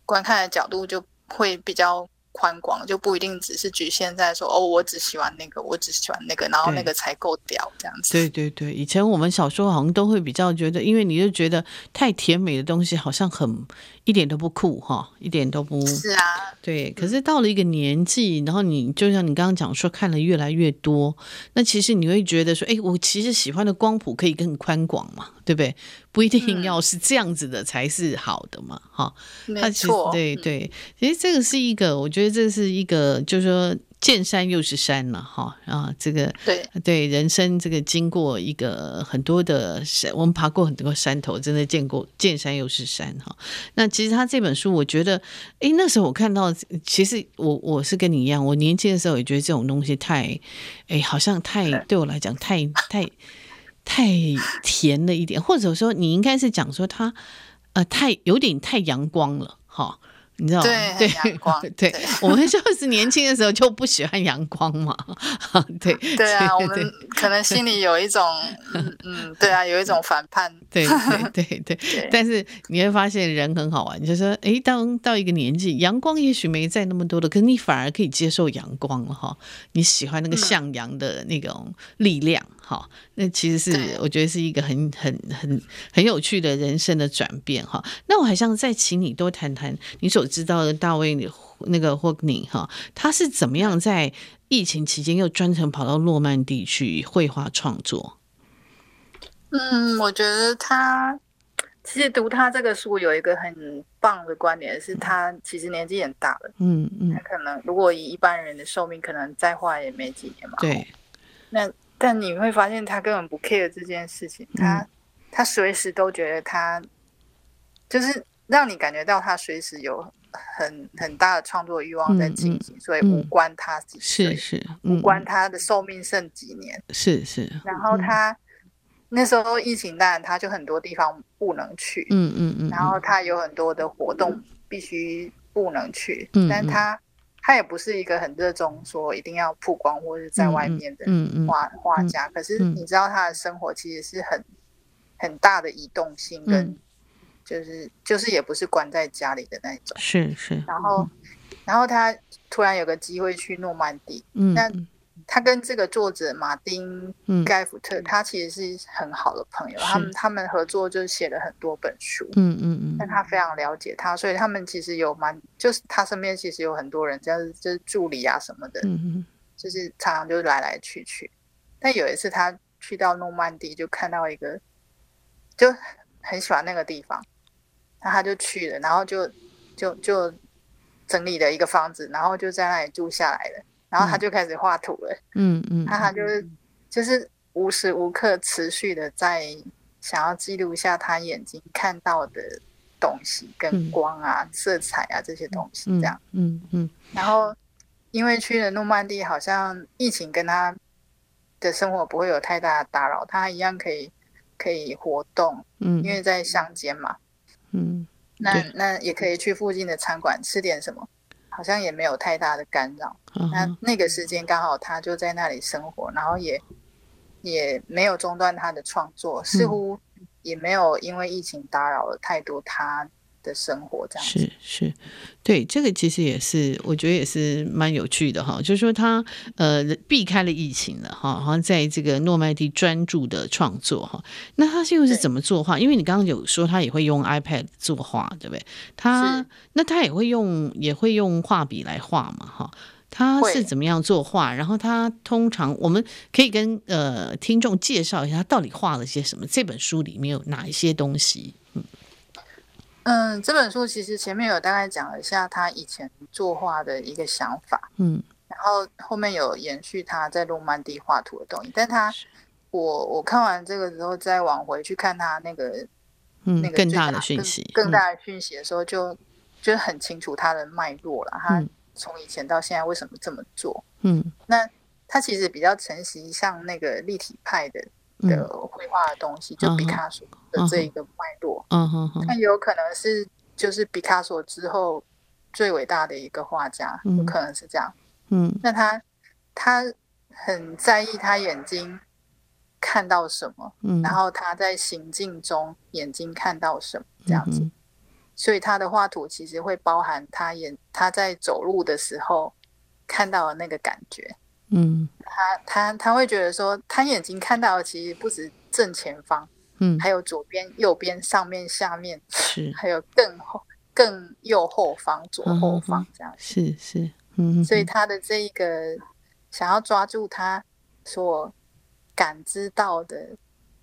观看的角度就会比较宽广，就不一定只是局限在说哦，我只喜欢那个，我只喜欢那个，然后那个才够屌这样子。对对对，以前我们小时候好像都会比较觉得，因为你就觉得太甜美的东西好像很一点都不酷哈，一点都不。是啊。对，可是到了一个年纪，然后你就像你刚刚讲说，看了越来越多，那其实你会觉得说，哎，我其实喜欢的光谱可以更宽广嘛，对不对？不一定要是这样子的才是好的嘛，哈、嗯。没错。对对，其实这个是一个，我觉得这是一个，就是说。见山又是山了哈啊，这个对对，人生这个经过一个很多的山，我们爬过很多山头，真的见过见山又是山哈。那其实他这本书，我觉得，哎，那时候我看到，其实我我是跟你一样，我年轻的时候也觉得这种东西太，哎，好像太对我来讲太太太甜了一点，或者说你应该是讲说他呃太有点太阳光了哈。你知道吗？对，阳光。对，我们就是年轻的时候就不喜欢阳光嘛。对，对啊，我们可能心里有一种，嗯，对啊，有一种反叛。对对对对。但是你会发现人很好玩，就是说，哎，当到一个年纪，阳光也许没在那么多的，可是你反而可以接受阳光了哈。你喜欢那个向阳的那种力量。好，那其实是我觉得是一个很很很很有趣的人生的转变哈。那我还想再请你多谈谈你所知道的大卫那个霍克尼哈，他是怎么样在疫情期间又专程跑到诺曼底去绘画创作？嗯，我觉得他其实读他这个书有一个很棒的观点，是他其实年纪很大了，嗯嗯，他可能如果以一般人的寿命，可能再画也没几年嘛。对，那。但你会发现，他根本不 care 这件事情，他、嗯、他随时都觉得他就是让你感觉到他随时有很很大的创作欲望在进行，所以无关他几岁，是是、嗯，无关他的寿命剩几年，是是。然后他、嗯、那时候疫情，当然他就很多地方不能去，嗯嗯嗯，然后他有很多的活动必须不能去，嗯、但他。他也不是一个很热衷说一定要曝光或者在外面的画画家，可是你知道他的生活其实是很很大的移动性，跟就是就是也不是关在家里的那种。是是。然后然后他突然有个机会去诺曼底，那。他跟这个作者马丁盖福特，嗯，他其实是很好的朋友。他们他们合作就写了很多本书。嗯嗯嗯。但他非常了解他，所以他们其实有蛮，就是他身边其实有很多人，就是就是助理啊什么的。嗯嗯。就是常常就是来来去去。但有一次他去到诺曼底，就看到一个，就很喜欢那个地方，那他就去了，然后就就就整理了一个房子，然后就在那里住下来了。然后他就开始画图了，嗯 嗯，他他就是就是无时无刻持续的在想要记录一下他眼睛看到的东西，跟光啊、嗯、色彩啊这些东西，这样，嗯嗯，嗯。然后因为去了诺曼底，好像疫情跟他的生活不会有太大的打扰，他一样可以可以活动，嗯，因为在乡间嘛，嗯。那那也可以去附近的餐馆吃点什么，好像也没有太大的干扰。嗯、那那个时间刚好他就在那里生活，然后也也没有中断他的创作，似乎也没有因为疫情打扰了太多他。的生活这样是是，对这个其实也是我觉得也是蛮有趣的哈，就是说他呃避开了疫情了哈，好像在这个诺曼底专注的创作哈。那他又是怎么作画？因为你刚刚有说他也会用 iPad 作画，对不对？他那他也会用也会用画笔来画嘛哈？他是怎么样作画？然后他通常我们可以跟呃听众介绍一下他到底画了些什么？这本书里面有哪一些东西？嗯。嗯，这本书其实前面有大概讲了一下他以前作画的一个想法，嗯，然后后面有延续他在诺曼底画图的东西，但他我我看完这个之后再往回去看他那个、嗯、那个更大的讯息，更，更大的讯息的时候就，就就很清楚他的脉络了，他从以前到现在为什么这么做，嗯，那他其实比较承袭像那个立体派的。的绘画的东西，就毕卡索的这一个脉络，嗯哼哼，那有可能是就是毕卡索之后最伟大的一个画家，有可能是这样，嗯，那他他很在意他眼睛看到什么，嗯，然后他在行进中眼睛看到什么这样子，所以他的画图其实会包含他眼他在走路的时候看到的那个感觉。嗯，他他他会觉得说，他眼睛看到的其实不止正前方，嗯，还有左边、右边、上面、下面，是，还有更后、更右后方、左后方这样，是是，嗯，所以他的这一个想要抓住他所感知到的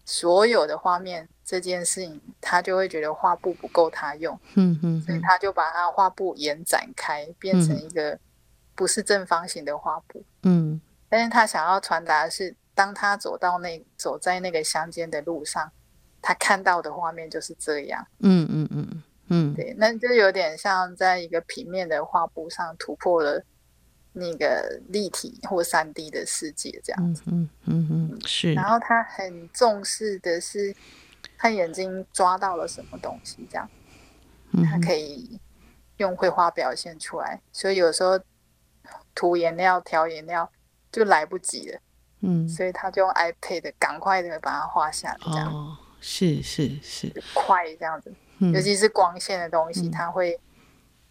所有的画面这件事情，他就会觉得画布不够他用，嗯嗯，所以他就把他画布延展开，变成一个。不是正方形的画布，嗯，但是他想要传达的是，当他走到那走在那个乡间的路上，他看到的画面就是这样，嗯嗯嗯嗯，对，那就有点像在一个平面的画布上突破了那个立体或三 D 的世界，这样子，嗯嗯嗯，是。然后他很重视的是，他眼睛抓到了什么东西，这样，他可以用绘画表现出来，所以有时候。涂颜料、调颜料就来不及了，嗯，所以他就用 iPad 赶快的把它画下来，这样，哦，是是是，快这样子，嗯，尤其是光线的东西，它会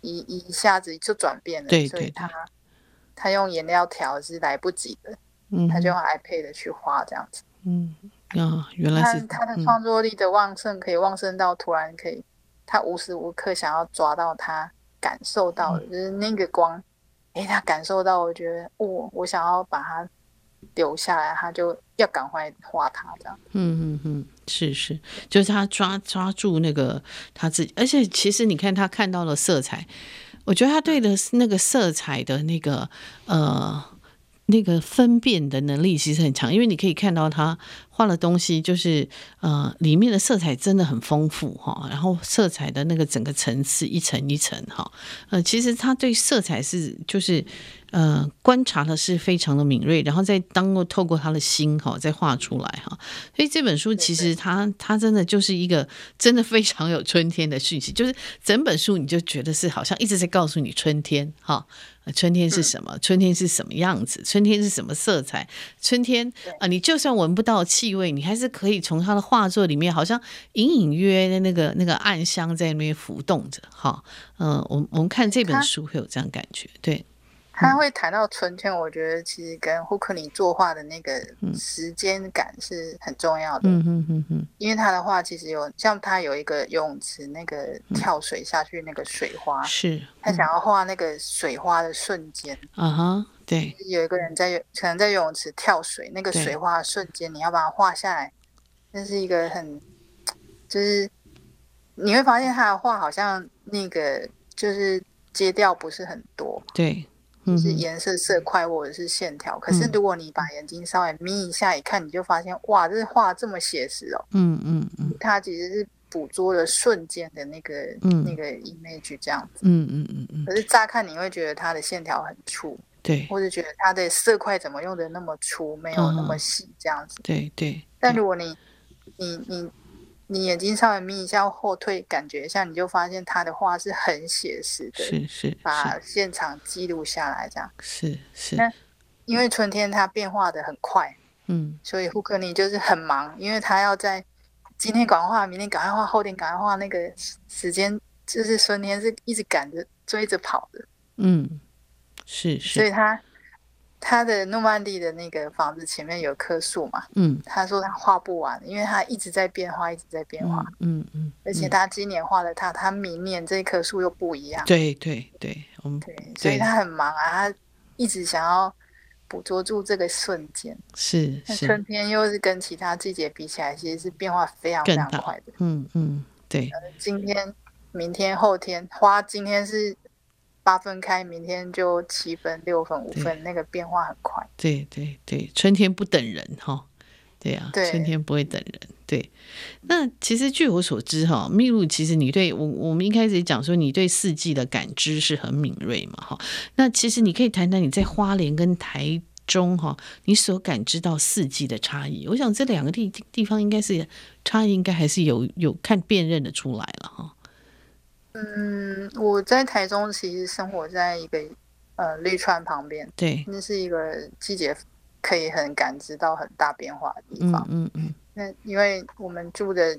一一下子就转变了，对，所以他他用颜料调是来不及的，嗯，他就用 iPad 去画这样子，嗯，啊，原来是他的创作力的旺盛，可以旺盛到突然可以，他无时无刻想要抓到他感受到的就是那个光。哎，他感受到，我觉得，我、我想要把它留下来，他就要赶快画它，这样。嗯嗯嗯，是是，就是他抓抓住那个他自己，而且其实你看他看到了色彩，我觉得他对的那个色彩的那个呃。那个分辨的能力其实很强，因为你可以看到他画的东西，就是呃，里面的色彩真的很丰富哈，然后色彩的那个整个层次一层一层哈，呃，其实他对色彩是就是。呃，观察的是非常的敏锐，然后再当过透过他的心哈，再画出来哈。所以这本书其实他他真的就是一个真的非常有春天的讯息，就是整本书你就觉得是好像一直在告诉你春天哈，春天是什么，春天是什么样子，春天是什么色彩，春天啊、呃，你就算闻不到气味，你还是可以从他的画作里面，好像隐隐约约的那个那个暗香在那边浮动着哈。嗯，我我们看这本书会有这样感觉，对。他会谈到春天，我觉得其实跟胡克尼作画的那个时间感是很重要的。嗯嗯嗯，因为他的画其实有像他有一个游泳池，那个跳水下去那个水花，是他想要画那个水花的瞬间。啊哈，对，有一个人在可能在游泳池跳水，那个水花的瞬间，你要把它画下来，那是一个很就是你会发现他的画好像那个就是阶调不是很多。对。就是颜色色块或者是线条，可是如果你把眼睛稍微眯一下，一看你就发现，哇，这画这么写实哦。嗯嗯嗯，它其实是捕捉了瞬间的那个、嗯、那个 image 这样子。嗯嗯嗯嗯。可是乍看你会觉得它的线条很粗，对，或者觉得它的色块怎么用的那么粗，没有那么细这样子。对对。但如果你你你你眼睛稍微眯一下后退，感觉一下，你就发现他的画是很写实的，是是，把现场记录下来，这样是是。那因为春天它变化的很快，嗯，所以胡克尼就是很忙，因为他要在今天赶快画，明天赶快画，后天赶快画，那个时间就是春天是一直赶着追着跑的，嗯，是是，所以他。他的诺曼底的那个房子前面有棵树嘛？嗯，他说他画不完，因为他一直在变化，一直在变化。嗯嗯，嗯，而且他今年画了他，他明年这棵树又不一样。对对对，我们对，所以他很忙啊，他一直想要捕捉住这个瞬间。是是，春天又是跟其他季节比起来，其实是变化非常非常快的。嗯嗯，对。今天、明天、后天，花今天是。八分开，明天就七分、六分、五分，那个变化很快。对对对，春天不等人哈，对呀、啊，春天不会等人。对，那其实据我所知哈，秘鲁其实你对我，我们一开始讲说你对四季的感知是很敏锐嘛哈。那其实你可以谈谈你在花莲跟台中哈，你所感知到四季的差异。我想这两个地地方应该是差异，应该还是有有看辨认的出来了哈。嗯，我在台中其实生活在一个呃绿川旁边，对，那是一个季节可以很感知到很大变化的地方。嗯嗯，嗯，那因为我们住的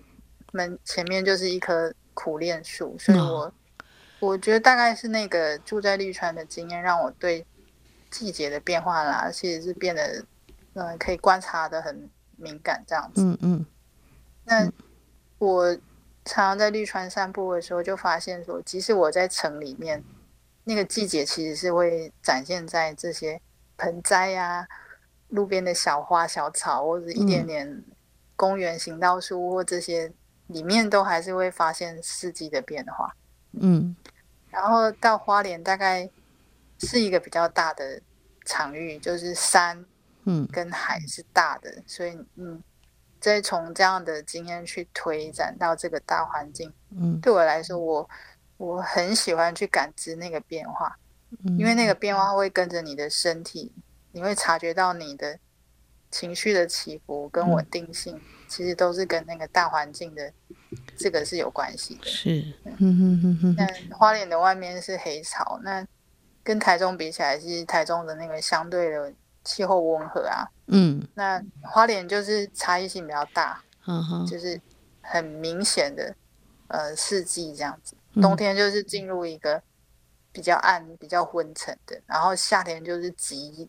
门前面就是一棵苦楝树，所以我、哦、我觉得大概是那个住在绿川的经验，让我对季节的变化啦，其实是变得嗯、呃、可以观察的很敏感这样子。嗯嗯，那我。常常在绿川散步的时候，就发现说，即使我在城里面，那个季节其实是会展现在这些盆栽呀、啊、路边的小花小草，或者一点点公园行道树或这些里面，都还是会发现四季的变化。嗯，然后到花莲，大概是一个比较大的场域，就是山，嗯，跟海是大的，所以嗯。再从这样的经验去推展到这个大环境，嗯，对我来说，我我很喜欢去感知那个变化，嗯，因为那个变化会跟着你的身体，你会察觉到你的情绪的起伏跟稳定性，嗯，其实都是跟那个大环境的这个是有关系的。是，嗯哼哼哼。那花莲的外面是黑潮，那跟台中比起来，是台中的那个相对的。气候温和啊，嗯，那花莲就是差异性比较大，嗯哼，就是很明显的呃四季这样子，冬天就是进入一个比较暗、比较昏沉的，然后夏天就是极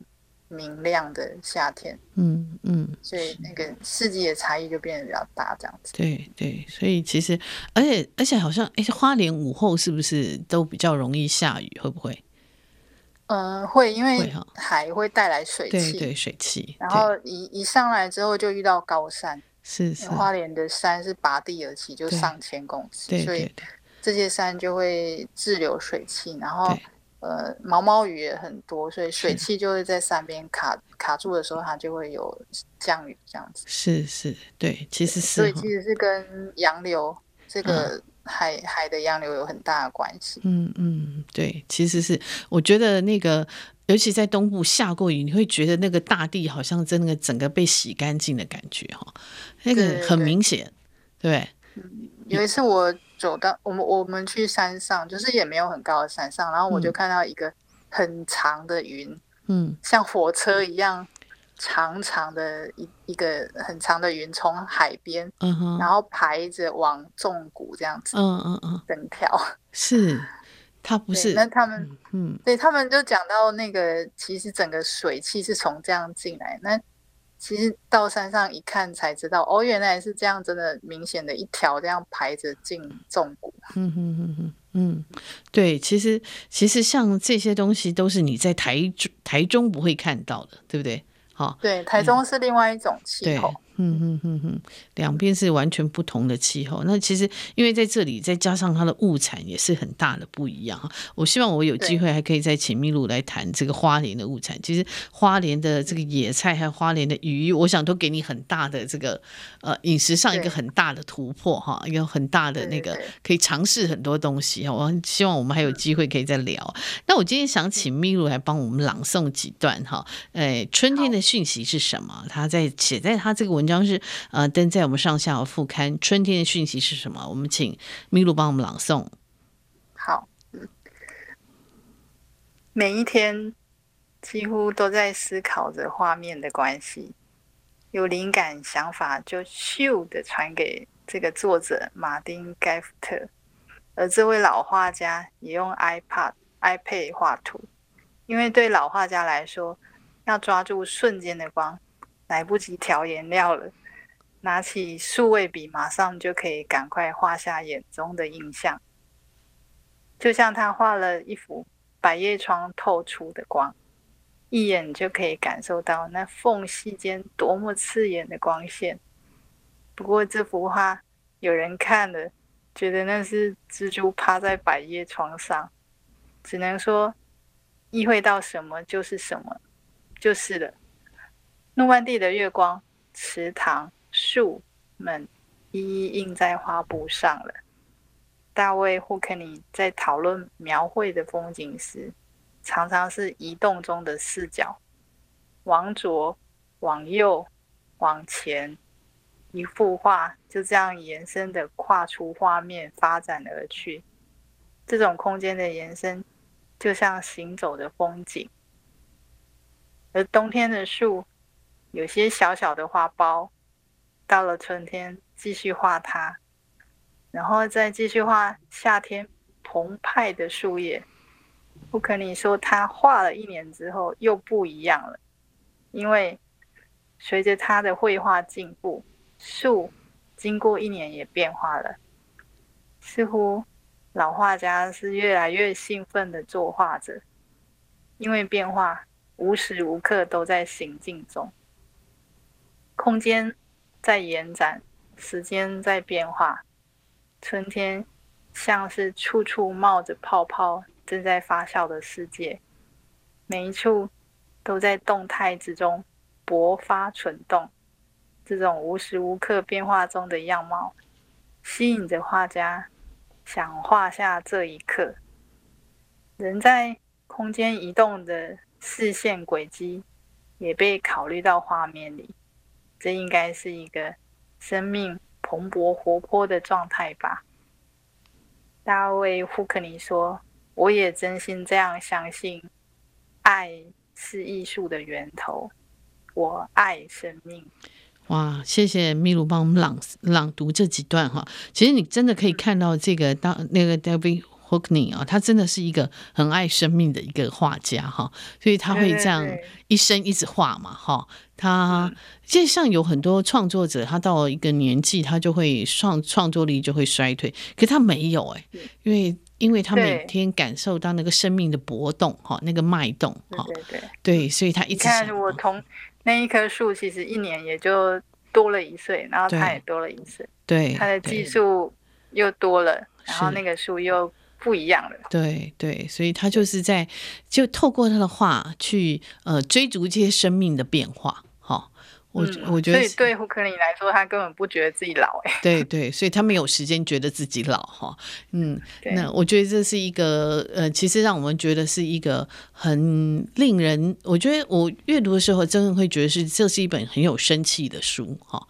明亮的夏天，嗯嗯，所以那个四季的差异就变得比较大这样子。对对，所以其实而且而且好像哎，花莲午后是不是都比较容易下雨？会不会？嗯、呃，会，因为海会带来水汽，对对，水汽。然后一一上来之后就遇到高山，是是。花莲的山是拔地而起，就上千公尺，所以这些山就会滞留水汽。然后呃，毛毛雨也很多，所以水汽就会在山边卡卡住的时候，它就会有降雨这样子。是是，对，其实是。所以其实是跟洋流这个。嗯海海的洋流有很大的关系。嗯嗯，对，其实是我觉得那个，尤其在东部下过雨，你会觉得那个大地好像真的整个被洗干净的感觉哈，那个很明显，对，有一次我走到我们我们去山上，就是也没有很高的山上，然后我就看到一个很长的云，嗯，像火车一样。长长的一一个很长的云从海边，嗯哼，然后排着往纵谷这样子，嗯嗯嗯，整条。是，他不是，那他们，嗯，对他们就讲到那个，其实整个水汽是从这样进来，那其实到山上一看才知道，哦，原来是这样，真的明显的一条这样排着进纵谷，嗯哼哼哼，嗯，对，其实其实像这些东西都是你在台中台中不会看到的，对不对？好，对，台中是另外一种气候。嗯嗯嗯嗯，两边是完全不同的气候。那其实因为在这里，再加上它的物产也是很大的不一样哈。我希望我有机会还可以再请秘鲁来谈这个花莲的物产。其实花莲的这个野菜还有花莲的鱼，我想都给你很大的这个呃饮食上一个很大的突破哈，一个很大的那个可以尝试很多东西哈。我希望我们还有机会可以再聊。那我今天想请秘鲁来帮我们朗诵几段哈。哎，春天的讯息是什么？他在写在他这个文。文章是呃登在我们上下游副刊。春天的讯息是什么？我们请咪噜帮我们朗诵。好，每一天几乎都在思考着画面的关系，有灵感想法就咻的传给这个作者马丁盖夫特，而这位老画家也用 iPad、iPad 画图。因为对老画家来说，要抓住瞬间的光，来不及调颜料了，拿起数位笔，马上就可以赶快画下眼中的印象。就像他画了一幅百叶窗透出的光，一眼就可以感受到那缝隙间多么刺眼的光线。不过这幅画有人看了，觉得那是蜘蛛趴在百叶窗上，只能说。意会到什么就是什么，就是了。诺曼底的月光，池塘、树们一一印在画布上了。大卫·霍克尼在讨论描绘的风景时，常常是移动中的视角，往左、往右、往前，一幅画就这样延伸的跨出画面发展而去。这种空间的延伸。就像行走的风景，而冬天的树有些小小的花苞，到了春天继续画它，然后再继续画夏天澎湃的树叶。不可你说他画了一年之后又不一样了，因为随着他的绘画进步，树经过一年也变化了，似乎。老画家是越来越兴奋的作画者，因为变化无时无刻都在行进中，空间在延展，时间在变化。春天像是处处冒着泡泡、正在发酵的世界，每一处都在动态之中勃发蠢动。这种无时无刻变化中的样貌，吸引着画家。想画下这一刻，人在空间移动的视线轨迹也被考虑到画面里。这应该是一个生命蓬勃活泼的状态吧？大卫·胡克尼说：“我也真心这样相信，爱是艺术的源头。我爱生命。”哇，谢谢秘鲁帮我们朗朗读这几段哈。其实你真的可以看到这个当那个 David Hockney 啊，他真的是一个很爱生命的一个画家哈，所以他会这样一生一直画嘛哈。他就像有很多创作者，他到了一个年纪，他就会创创作力就会衰退，可他没有哎，因为因为他每天感受到那个生命的搏动哈，那个脉动哈，对对对，所以他一直看我从。那一棵树其实一年也就多了一岁，然后他也多了一岁，对，他的技术又多了，然后那个树又不一样的，对对，所以他就是在就透过他的话去呃追逐这些生命的变化。我我觉得，所以对胡克林来说，他根本不觉得自己老哎。对对，所以他没有时间觉得自己老哈。嗯，那我觉得这是一个呃，其实让我们觉得是一个很令人，我觉得我阅读的时候，真的会觉得是这是一本很有生气的书哈，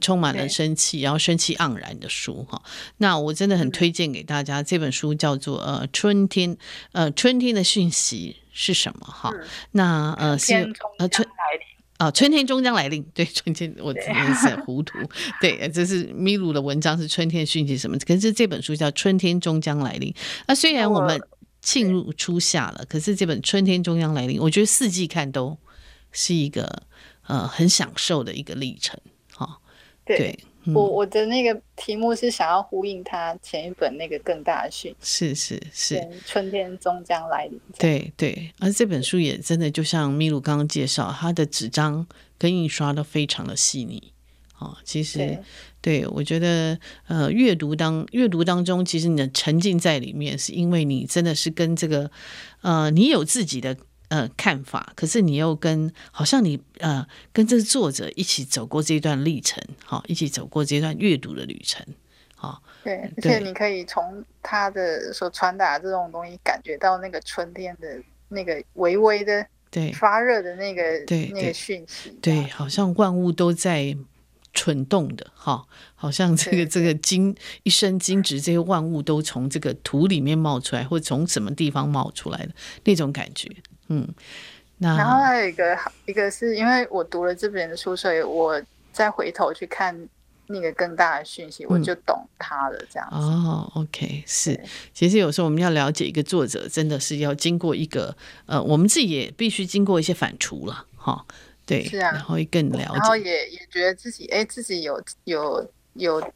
充满了生气，然后生气盎然的书哈。那我真的很推荐给大家，这本书叫做呃春天呃春天的讯息是什么哈？那呃是呃春。啊，春天终将来临。对，春天我真的是很糊涂。对，这是米鲁的文章，是春天的讯息什么？可是这本书叫《春天终将来临》。那虽然我们进入初夏了，可是这本《春天终将来临》，我觉得四季看都是一个呃很享受的一个历程。哈，对。我我的那个题目是想要呼应他前一本那个更大的讯息，是是是，春天终将来临。对对，而这本书也真的就像秘鲁刚刚介绍，它的纸张跟印刷都非常的细腻。哦，其实对，对我觉得呃，阅读当阅读当中，其实你的沉浸在里面，是因为你真的是跟这个呃，你有自己的。呃，看法，可是你又跟好像你呃跟这个作者一起走过这段历程，好，一起走过这段阅读的旅程，好，对，而且你可以从他的所传达的这种东西，感觉到那个春天的那个微微的对。发热的那个对那个讯息，对，好像万物都在蠢动的哈，好像这个这个精一生精植，这些万物都从这个土里面冒出来，或从什么地方冒出来的那种感觉，嗯。那然后还有一个，一个是因为我读了这本书，所以我再回头去看那个更大的讯息，我就懂他了。这样子、嗯、哦，OK，是。其实有时候我们要了解一个作者，真的是要经过一个呃，我们自己也必须经过一些反刍了，哈。对，是啊，然后会更了解，然后也也觉得自己哎，自己有有有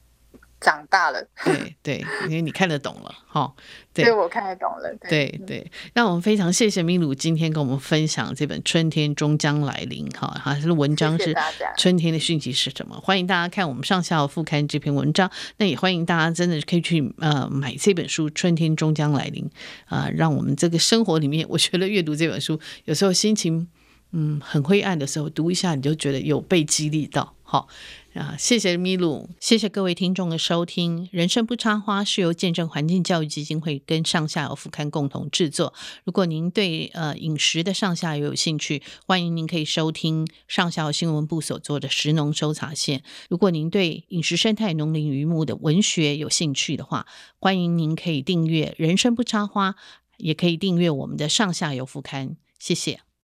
长大了。对对，因为你看得懂了哈。对，对我看得懂了。对对，对，那我们非常谢谢咪噜今天跟我们分享这本《春天终将来临》哈，哈，这文章是春天的讯息是什么？谢谢欢迎大家看我们上下游副刊这篇文章。那也欢迎大家真的可以去呃买这本书《春天终将来临》啊、呃，让我们这个生活里面，我觉得阅读这本书有时候心情。嗯，很灰暗的时候读一下，你就觉得有被激励到。好啊，谢谢咪噜，谢谢各位听众的收听。人生不插花是由见证环境教育基金会跟上下游副刊共同制作。如果您对呃饮食的上下游有兴趣，欢迎您可以收听上下游新闻部所做的食农搜查线。如果您对饮食生态、农林渔牧的文学有兴趣的话，欢迎您可以订阅《人生不插花》，也可以订阅我们的上下游副刊。谢谢。